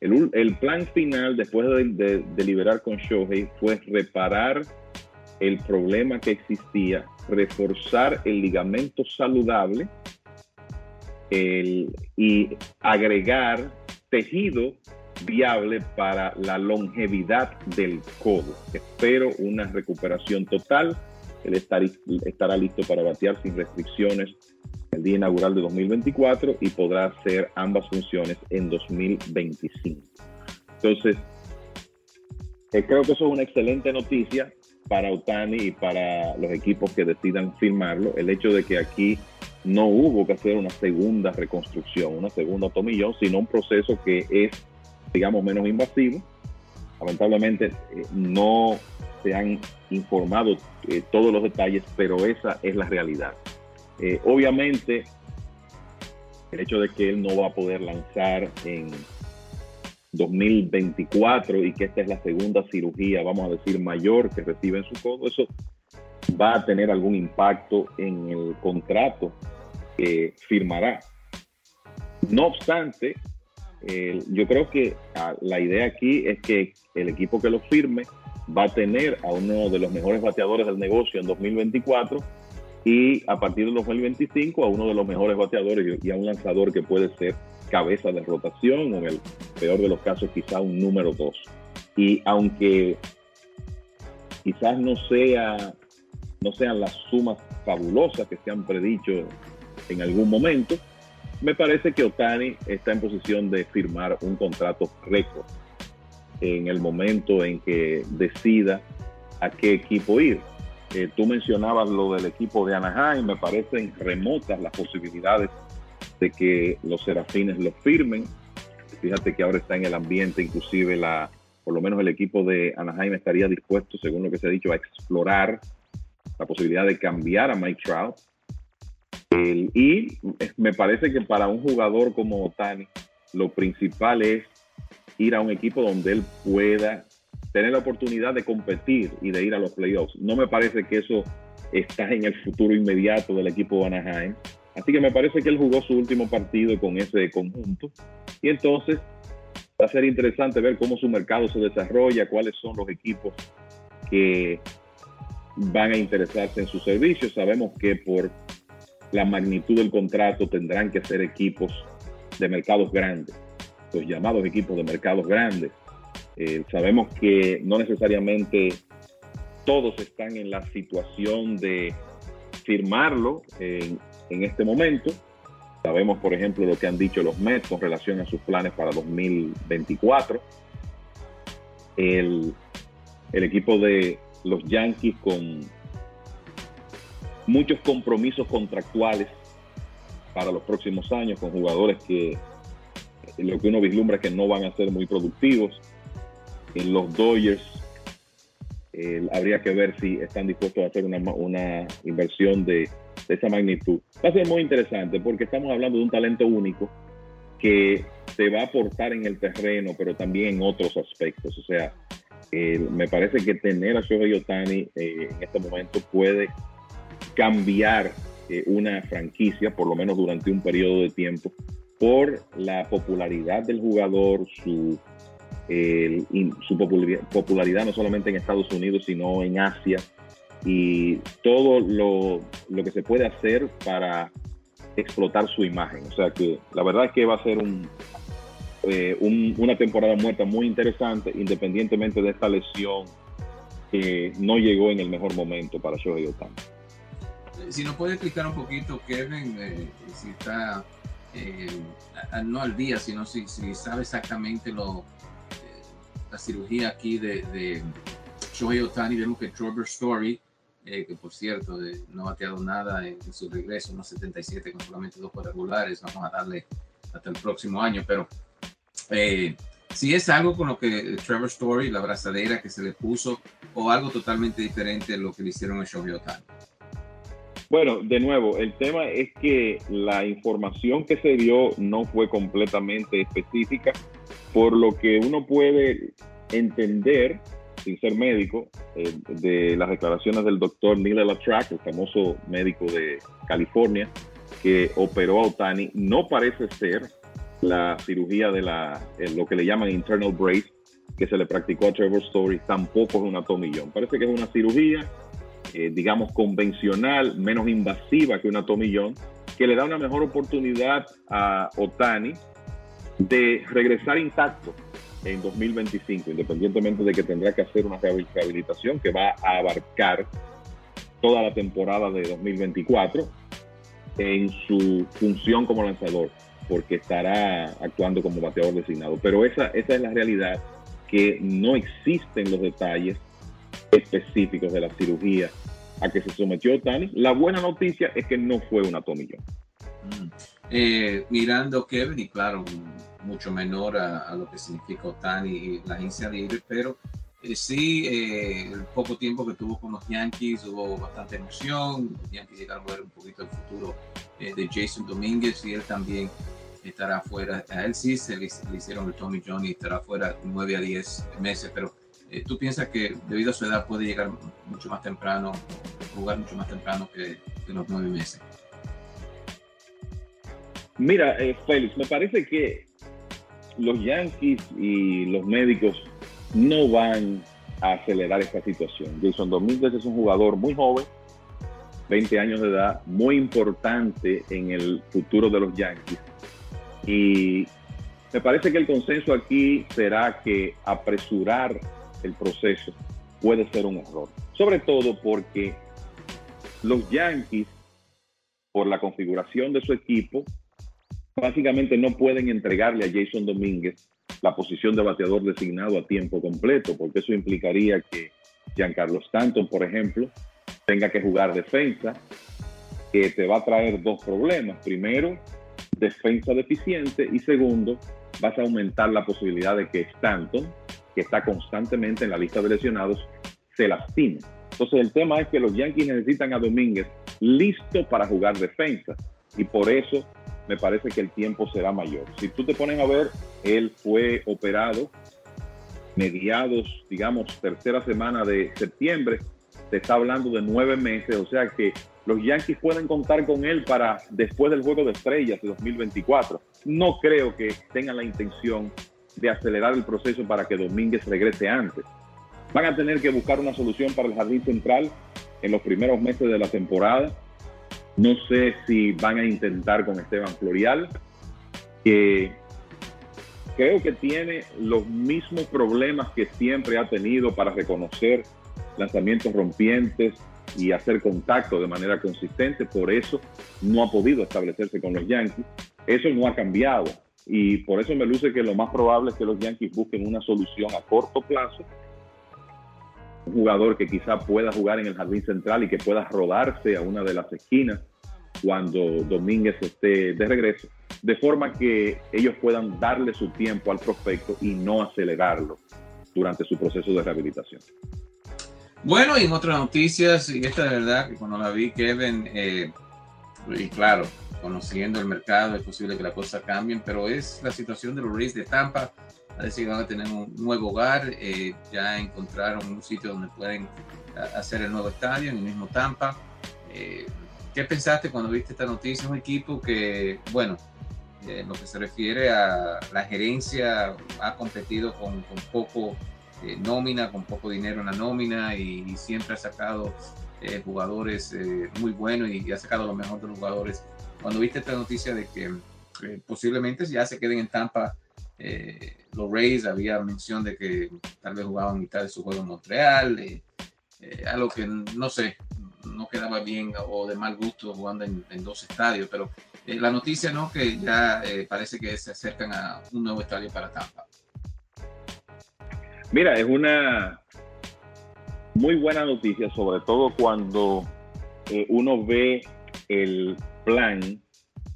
el, el plan final después de, de, liberar con Shohei fue reparar el problema que existía, reforzar el ligamento saludable y agregar tejido viable para la longevidad del codo. Espero una recuperación total él estará listo para batear sin restricciones el día inaugural de 2024 y podrá hacer ambas funciones en 2025. Entonces, eh, creo que eso es una excelente noticia para Otani y para los equipos que decidan firmarlo el hecho de que aquí no hubo que hacer una segunda reconstrucción, una segunda tomillón, sino un proceso que es, digamos, menos invasivo. Lamentablemente eh, no se han informado eh, todos los detalles, pero esa es la realidad. Eh, obviamente, el hecho de que él no va a poder lanzar en 2024 y que esta es la segunda cirugía, vamos a decir, mayor que recibe en su codo, eso va a tener algún impacto en el contrato que firmará. No obstante, yo creo que ah, la idea aquí es que el equipo que lo firme va a tener a uno de los mejores bateadores del negocio en 2024 y a partir de 2025 a uno de los mejores bateadores y a un lanzador que puede ser cabeza de rotación o en el peor de los casos quizá un número dos. Y aunque quizás no sea no sean las sumas fabulosas que se han predicho en algún momento, me parece que Otani está en posición de firmar un contrato récord en el momento en que decida a qué equipo ir. Eh, tú mencionabas lo del equipo de Anaheim, me parecen remotas las posibilidades de que los serafines lo firmen. Fíjate que ahora está en el ambiente, inclusive la, por lo menos el equipo de Anaheim estaría dispuesto, según lo que se ha dicho, a explorar la posibilidad de cambiar a Mike Trout y me parece que para un jugador como Otani, lo principal es ir a un equipo donde él pueda tener la oportunidad de competir y de ir a los playoffs. No me parece que eso está en el futuro inmediato del equipo de Anaheim. Así que me parece que él jugó su último partido con ese conjunto. Y entonces va a ser interesante ver cómo su mercado se desarrolla, cuáles son los equipos que van a interesarse en sus servicios. Sabemos que por la magnitud del contrato tendrán que ser equipos de mercados grandes, los llamados equipos de mercados grandes. Eh, sabemos que no necesariamente todos están en la situación de firmarlo en, este momento. Sabemos, por ejemplo, lo que han dicho los Mets con relación a sus planes para 2024. El, el equipo de los Yankees con muchos compromisos contractuales para los próximos años con jugadores que lo que uno vislumbra que no van a ser muy productivos. En los Dodgers habría que ver si están dispuestos a hacer una, una inversión de, esa magnitud. Va a ser muy interesante porque estamos hablando de un talento único que se va a aportar en el terreno, pero también en otros aspectos. O sea, me parece que tener a Shohei Otani eh, en este momento puede cambiar eh, una franquicia, por lo menos durante un periodo de tiempo, por la popularidad del jugador, su, popularidad, no solamente en Estados Unidos, sino en Asia, y todo lo, lo, que se puede hacer para explotar su imagen. O sea que la verdad es que va a ser un, eh, una temporada muerta muy interesante, independientemente de esta lesión que no llegó en el mejor momento para Shohei Otani si nos puede explicar un poquito, Kevin, eh, si está eh, no al día, sino si, si sabe exactamente lo, eh, la cirugía aquí de, de Shohei Otani, vemos que Trevor Story, que por cierto no ha bateado nada en, su regreso, unos 77 con solamente dos cuadrangulares, vamos a darle hasta el próximo año, pero si es algo con lo que Trevor Story, la brazadera que se le puso, o algo totalmente diferente de lo que le hicieron a Shohei Otani. Bueno, de nuevo, el tema es que la información que se dio no fue completamente específica, por lo que uno puede entender, sin ser médico, eh, de las declaraciones del doctor Neil Latrak, el famoso médico de California, que operó a Otani, no parece ser la cirugía de la, eh, lo que le llaman internal brace, que se le practicó a Trevor Story, tampoco es una tomillón. Parece que es una cirugía eh, digamos, convencional, menos invasiva que una tomillón, que le da una mejor oportunidad a Otani de regresar intacto en 2025, independientemente de que tendrá que hacer una rehabilitación que va a abarcar toda la temporada de 2024 en su función como lanzador, porque estará actuando como bateador designado. Pero esa, esa es la realidad, que no existen los detalles específicos de la cirugía a que se sometió Tani. La buena noticia es que no fue una tomillón. Mm. Eh, mirando Kevin, y claro, mucho menor a, lo que significa Otani y la agencia libre, pero eh, sí, eh, el poco tiempo que tuvo con los Yankees hubo bastante emoción. Los Yankees llegaron a ver un poquito el futuro de Jason Domínguez y él también estará fuera. A él sí se le, hicieron el Tommy John y estará fuera 9 a 10 meses, pero ¿tú piensas que debido a su edad puede llegar mucho más temprano, jugar mucho más temprano que, los 9 meses? Mira, eh, Félix, me parece que los Yankees y los médicos no van a acelerar esta situación. Jason Domínguez es un jugador muy joven, 20 años de edad, muy importante en el futuro de los Yankees. Y me parece que el consenso aquí será que apresurar el proceso puede ser un error. Sobre todo porque los Yankees, por la configuración de su equipo, básicamente no pueden entregarle a Jason Domínguez la posición de bateador designado a tiempo completo, porque eso implicaría que Giancarlo Stanton, por ejemplo, tenga que jugar defensa, que te va a traer dos problemas. Primero, defensa deficiente y segundo, vas a aumentar la posibilidad de que Stanton, que está constantemente en la lista de lesionados, se lastime. Entonces el tema es que los Yankees necesitan a Domínguez listo para jugar defensa y por eso me parece que el tiempo será mayor. Si tú te pones a ver, él fue operado mediados, digamos, tercera semana de septiembre, se está hablando de nueve meses, o sea que los Yankees pueden contar con él para después del Juego de Estrellas de 2024. No creo que tengan la intención de acelerar el proceso para que Domínguez regrese antes. Van a tener que buscar una solución para el Jardín Central en los primeros meses de la temporada no sé si van a intentar con Esteban Florial, que creo que tiene los mismos problemas que siempre ha tenido para reconocer lanzamientos rompientes y hacer contacto de manera consistente. Por eso no ha podido establecerse con los Yankees. Eso no ha cambiado. Y por eso me luce que lo más probable es que los Yankees busquen una solución a corto plazo. Un jugador que quizá pueda jugar en el jardín central y que pueda rodarse a una de las esquinas cuando Domínguez esté de regreso, de forma que ellos puedan darle su tiempo al prospecto y no acelerarlo durante su proceso de rehabilitación. Bueno, y en otras noticias, y esta de verdad que cuando la vi, Kevin, eh, y claro, conociendo el mercado, es posible que las cosas cambien, pero es la situación de los Rays de Tampa. Parece que van a tener un nuevo hogar, eh, ya encontraron un sitio donde pueden hacer el nuevo estadio en el mismo Tampa. Eh, ¿Qué pensaste cuando viste esta noticia? Un equipo que, bueno, en lo que se refiere a la gerencia, ha competido con, poco eh, nómina, con poco dinero en la nómina y, siempre ha sacado eh, jugadores eh, muy buenos y, ha sacado lo mejor de los jugadores. Cuando viste esta noticia de que posiblemente ya se queden en Tampa los Rays, había mención de que tal vez jugaban mitad de su juego en Montreal, algo que no sé, no quedaba bien o de mal gusto jugando en, dos estadios, pero eh, la noticia no que ya eh, parece que se acercan a un nuevo estadio para Tampa. Mira, es una muy buena noticia, sobre todo cuando eh, uno ve el plan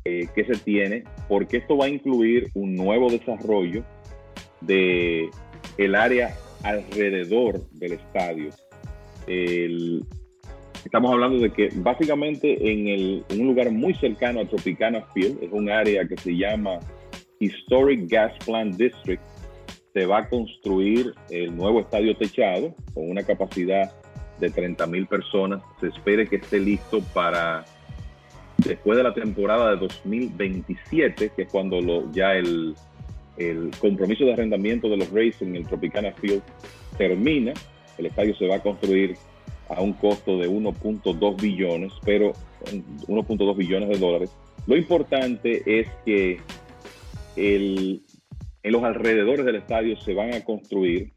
que se tiene, porque esto va a incluir un nuevo desarrollo de el área alrededor del estadio. El, Estamos hablando de que básicamente en, un lugar muy cercano a Tropicana Field, es un área que se llama Historic Gas Plant District, se va a construir el nuevo estadio techado con una capacidad de 30 mil personas. Se espere que esté listo para después de la temporada de 2027, que es cuando ya el, compromiso de arrendamiento de los Rays en el Tropicana Field termina. El estadio se va a construir a un costo de 1.2 billones, pero 1.2 billones de dólares. Lo importante es que en los alrededores del estadio se van a construir,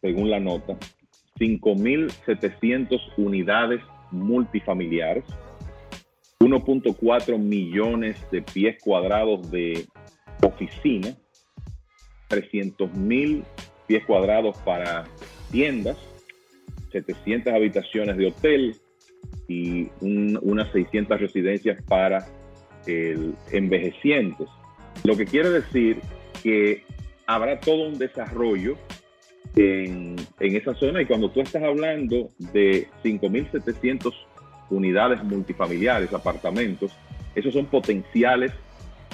según la nota, 5.700 unidades multifamiliares, 1.4 millones de pies cuadrados de oficina, 300.000 pies cuadrados para tiendas, 700 habitaciones de hotel y unas 600 residencias para el envejecientes. Lo que quiere decir que habrá todo un desarrollo en, en esa zona y cuando tú estás hablando de 5.700 unidades multifamiliares, apartamentos, esos son potenciales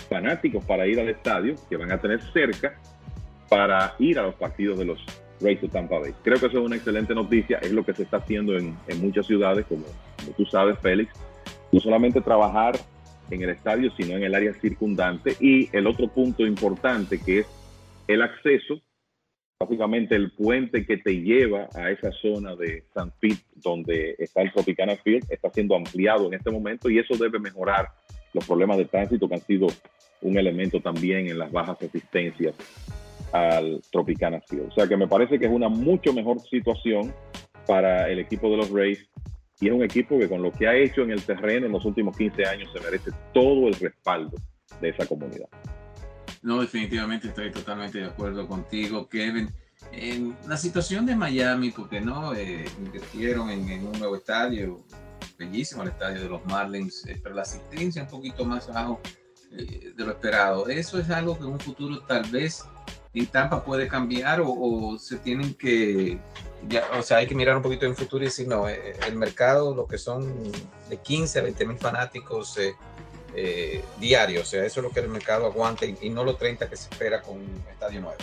fanáticos para ir al estadio que van a tener cerca para ir a los partidos de los Rays de Tampa Bay. Creo que eso es una excelente noticia, es lo que se está haciendo en, muchas ciudades, como, como tú sabes, Félix. No solamente trabajar en el estadio, sino en el área circundante. Y el otro punto importante que es el acceso, básicamente el puente que te lleva a esa zona de San Pete, donde está el Tropicana Field, está siendo ampliado en este momento y eso debe mejorar los problemas de tránsito que han sido un elemento también en las bajas asistencias al Tropicana Field. O sea que me parece que es una mucho mejor situación para el equipo de los Rays y es un equipo que con lo que ha hecho en el terreno en los últimos 15 años se merece todo el respaldo de esa comunidad. No, definitivamente estoy totalmente de acuerdo contigo, Kevin. En la situación de Miami, porque no eh, invirtieron en, un nuevo estadio, bellísimo el estadio de los Marlins, eh, pero la asistencia un poquito más abajo eh, de lo esperado. Eso es algo que en un futuro tal vez en Tampa puede cambiar o, se tienen que, ya, o sea, hay que mirar un poquito en futuro y decir, no, eh, el mercado, lo que son de 15 a 20 mil fanáticos eh, diarios, o sea, eso es lo que el mercado aguanta y, no los 30 que se espera con un estadio nuevo.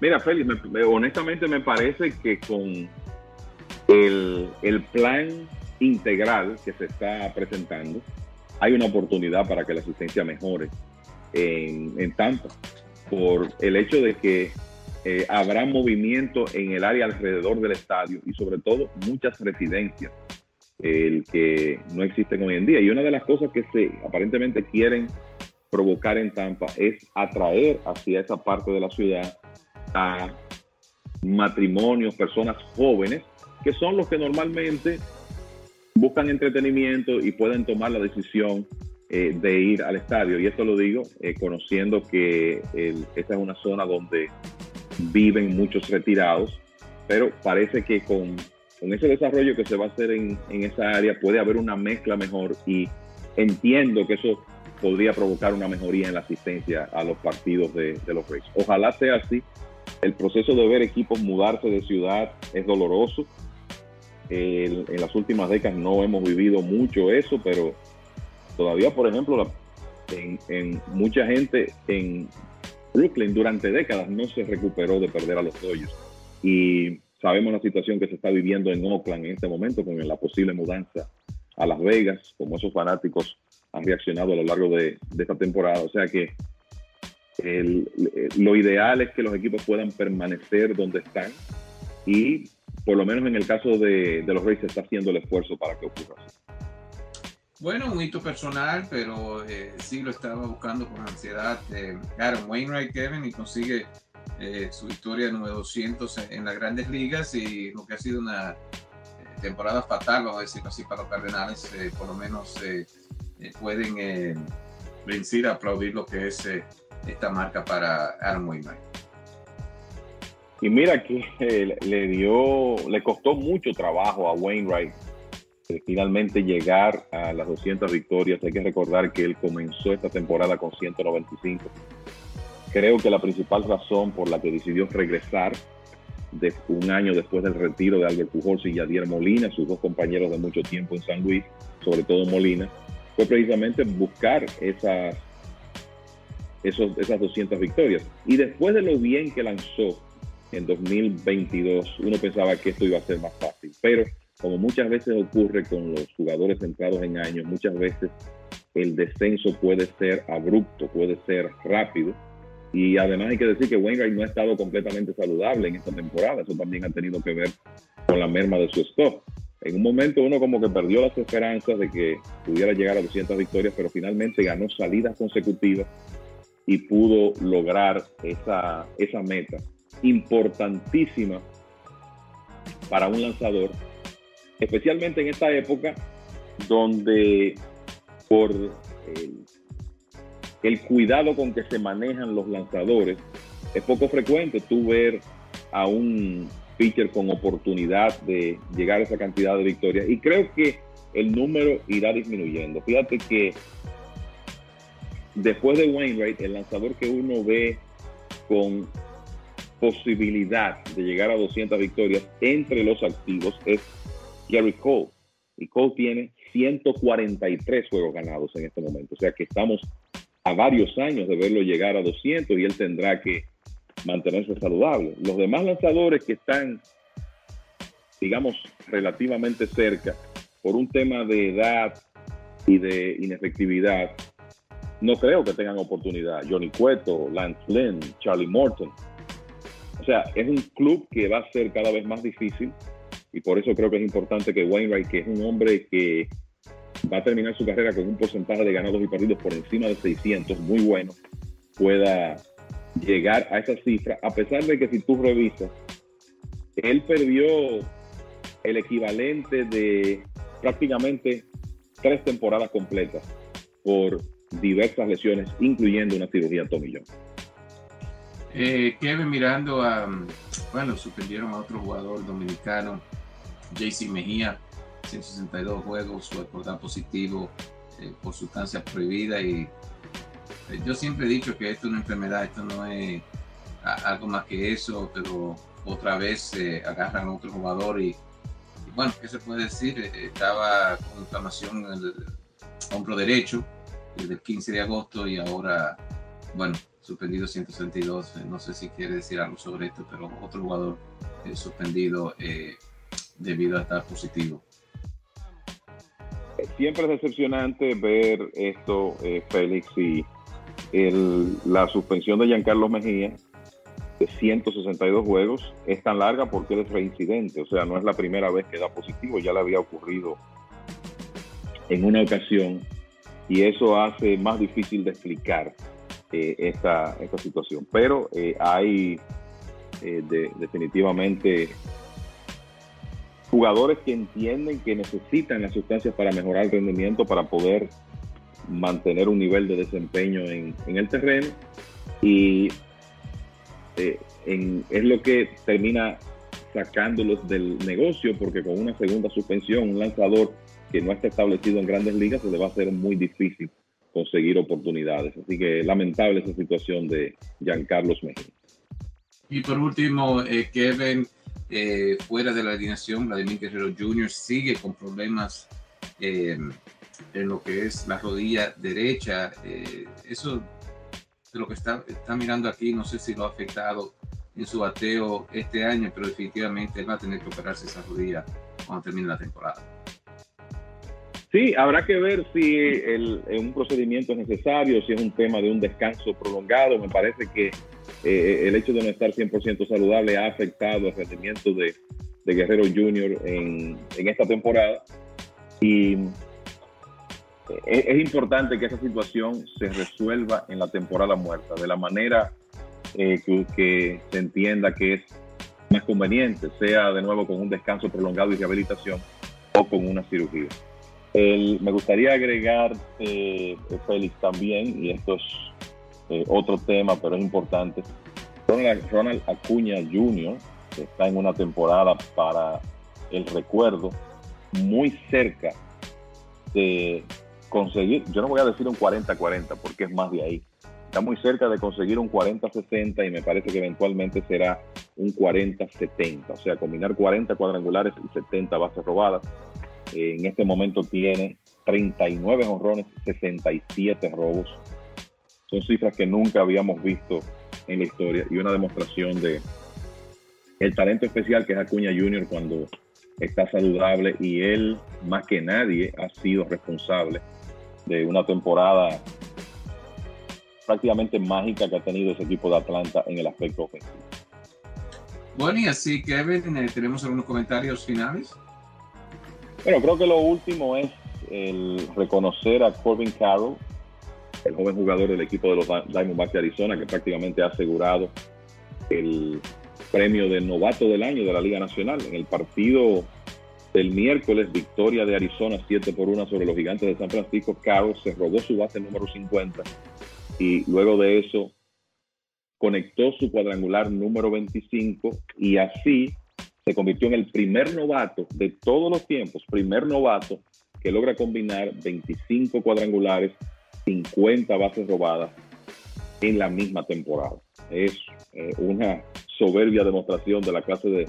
Mira, Félix, honestamente me parece que con el, el plan integral que se está presentando, hay una oportunidad para que la asistencia mejore en, en Tampa por el hecho de que eh, habrá movimiento en el área alrededor del estadio y sobre todo muchas residencias el que no existen hoy en día. Y una de las cosas que se aparentemente quieren provocar en Tampa es atraer hacia esa parte de la ciudad a matrimonios, personas jóvenes, que son los que normalmente buscan entretenimiento y pueden tomar la decisión eh, de ir al estadio. Y esto lo digo eh, conociendo que esta es una zona donde viven muchos retirados, pero parece que con, con ese desarrollo que se va a hacer en, en, esa área puede haber una mezcla mejor y entiendo que eso podría provocar una mejoría en la asistencia a los partidos de, los Rays. Ojalá sea así. El proceso de ver equipos mudarse de ciudad es doloroso. en las últimas décadas no hemos vivido mucho eso, pero todavía, por ejemplo, en, mucha gente en Brooklyn durante décadas no se recuperó de perder a los Dodgers. Y sabemos la situación que se está viviendo en Oakland en este momento con la posible mudanza a Las Vegas, como esos fanáticos han reaccionado a lo largo de, esta temporada. O sea que lo ideal es que los equipos puedan permanecer donde están y por lo menos en el caso de, de los Reyes se está haciendo el esfuerzo para que ocurra. Bueno, un hito personal, pero eh, sí lo estaba buscando con ansiedad. Eh, Aaron Wainwright, Kevin, y consigue eh, su victoria número 200 en, las grandes ligas y lo que ha sido una temporada fatal, vamos a decirlo así, para los Cardenales, por lo menos pueden vencer, aplaudir lo que es esta marca para Aaron. Y mira que le dio, le costó mucho trabajo a Wainwright finalmente llegar a las 200 victorias. Hay que recordar que él comenzó esta temporada con 195. Creo que la principal razón por la que decidió regresar un año después del retiro de Albert Pujols y Yadier Molina, sus dos compañeros de mucho tiempo en San Luis, sobre todo Molina, fue precisamente buscar esas, esos, esas 200 victorias. Y después de lo bien que lanzó en 2022, uno pensaba que esto iba a ser más fácil, pero como muchas veces ocurre con los jugadores centrados en años, muchas veces el descenso puede ser abrupto, puede ser rápido. Y además hay que decir que Wainwright no ha estado completamente saludable en esta temporada. Eso también ha tenido que ver con la merma de su stock. En un momento uno como que perdió las esperanzas de que pudiera llegar a 200 victorias, pero finalmente ganó salidas consecutivas y pudo lograr esa, esa meta importantísima para un lanzador especialmente en esta época donde por el, cuidado con que se manejan los lanzadores, es poco frecuente tú ver a un pitcher con oportunidad de llegar a esa cantidad de victorias. Y creo que el número irá disminuyendo. Fíjate que después de Wainwright, el lanzador que uno ve con posibilidad de llegar a 200 victorias entre los activos es Gary Cole. Y Cole tiene 143 juegos ganados en este momento. O sea que estamos a varios años de verlo llegar a 200 y él tendrá que mantenerse saludable. Los demás lanzadores que están, digamos, relativamente cerca, por un tema de edad y de inefectividad, no creo que tengan oportunidad. Johnny Cueto, Lance Lynn, Charlie Morton. O sea, es un club que va a ser cada vez más difícil y por eso creo que es importante que Wainwright, que es un hombre que va a terminar su carrera con un porcentaje de ganados y perdidos por encima de 600, muy bueno, pueda llegar a esa cifra, a pesar de que si tú revisas, él perdió el equivalente de prácticamente tres temporadas completas por diversas lesiones, incluyendo una cirugía en tomillón. Eh, Kevin, mirando a, bueno, suspendieron a otro jugador dominicano, JC Mejía, 162 juegos, su reportaje positivo eh, por sustancia prohibida y eh, yo siempre he dicho que esto es una enfermedad, esto no es algo más que eso, pero otra vez se agarran a otro jugador y, bueno, ¿qué se puede decir? Eh, estaba con inflamación en el hombro derecho desde el 15 de agosto y ahora, bueno, suspendido 162. No sé si quiere decir algo sobre esto, pero otro jugador suspendido debido a estar positivo siempre es decepcionante ver esto, eh, Félix, y la suspensión de Giancarlo Mejía de 162 juegos es tan larga porque él es reincidente, o sea, no es la primera vez que da positivo, ya le había ocurrido en una ocasión y eso hace más difícil de explicar eh, esta, situación. Pero eh, hay definitivamente jugadores que entienden que necesitan las sustancias para mejorar el rendimiento, para poder mantener un nivel de desempeño en, el terreno y eh, es lo que termina sacándolos del negocio porque con una segunda suspensión, un lanzador que no está establecido en grandes ligas, se le va a hacer muy difícil conseguir oportunidades. Así que lamentable esa situación de Giancarlos Mejía. Y por último, eh, Kevin, eh, fuera de la alineación, Vladimir Guerrero Jr. sigue con problemas eh, en lo que es la rodilla derecha. Eh, eso de lo que está, está mirando aquí, no sé si lo ha afectado en su bateo este año, pero definitivamente va a tener que operarse esa rodilla cuando termine la temporada. Sí, habrá que ver si el, un procedimiento es necesario, si es un tema de un descanso prolongado. Me parece que eh, el hecho de no estar 100% saludable ha afectado el rendimiento de, Guerrero Jr. En, esta temporada. Y eh, es, importante que esa situación se resuelva en la temporada muerta, de la manera eh, que, se entienda que es más conveniente, sea de nuevo con un descanso prolongado y rehabilitación o con una cirugía. me gustaría agregar, Félix, también, y esto es eh, otro tema, pero es importante. Ronald, Acuña Jr. está en una temporada para el recuerdo muy cerca de conseguir, yo no voy a decir un 40-40 porque es más de ahí, está muy cerca de conseguir un 40-60 y me parece que eventualmente será un 40-70, o sea, combinar 40 cuadrangulares y 70 bases robadas. en este momento tiene 39 honrones, 67 robos, son cifras que nunca habíamos visto en la historia y una demostración de el talento especial que es Acuña Junior cuando está saludable y él más que nadie ha sido responsable de una temporada prácticamente mágica que ha tenido ese equipo de Atlanta en el aspecto ofensivo. Bueno, y así, Kevin, eh, ¿tenemos algunos comentarios finales? Bueno, creo que lo último es el reconocer a Corbin Carroll el joven jugador del equipo de los Diamondbacks de Arizona, que prácticamente ha asegurado el premio de novato del año de la Liga Nacional. En el partido del miércoles, victoria de Arizona 7 por 1 sobre los gigantes de San Francisco, Carlos se robó su base número 50 y luego de eso conectó su cuadrangular número 25 y así se convirtió en el primer novato de todos los tiempos, primer novato que logra combinar 25 cuadrangulares, 50 bases robadas en la misma temporada. Es eh, una soberbia demostración de la clase de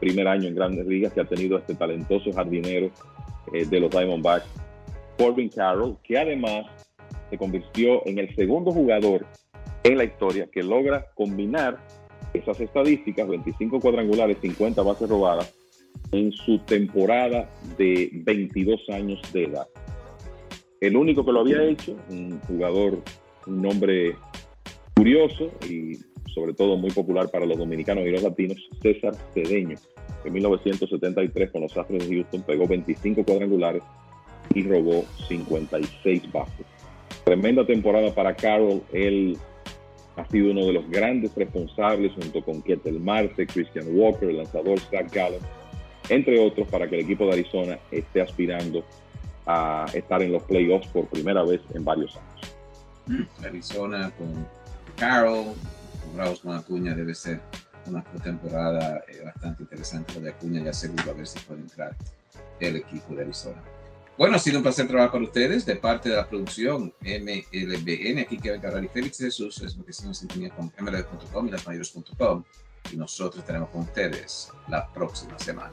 primer año en grandes ligas que ha tenido este talentoso jardinero eh, de los Diamondbacks, Corbin Carroll, que además se convirtió en el segundo jugador en la historia que logra combinar esas estadísticas, 25 cuadrangulares, 50 bases robadas, en su temporada de 22 años de edad. El único que lo había hecho, un jugador, un nombre curioso y sobre todo muy popular para los dominicanos y los latinos, César Cedeño. En 1973 con los Astros de Houston pegó 25 cuadrangulares y robó 56 bases. Tremenda temporada para Carroll. Él ha sido uno de los grandes responsables junto con Ketel Marte, Christian Walker, el lanzador Zach Gallen, entre otros, para que el equipo de Arizona esté aspirando estar en los playoffs por primera vez en varios años. Arizona con Carroll, con Raúl con Acuña debe ser una temporada eh, bastante interesante la de Acuña, ya seguro a ver si puede entrar el equipo de Arizona. Bueno, ha sido un placer trabajar con ustedes de parte de la producción MLBN. Aquí Kevin Carral y Félix Jesús, es porque estamos en sintonía con mlb.com y lasmayores.com. Y nosotros estaremos con ustedes la próxima semana.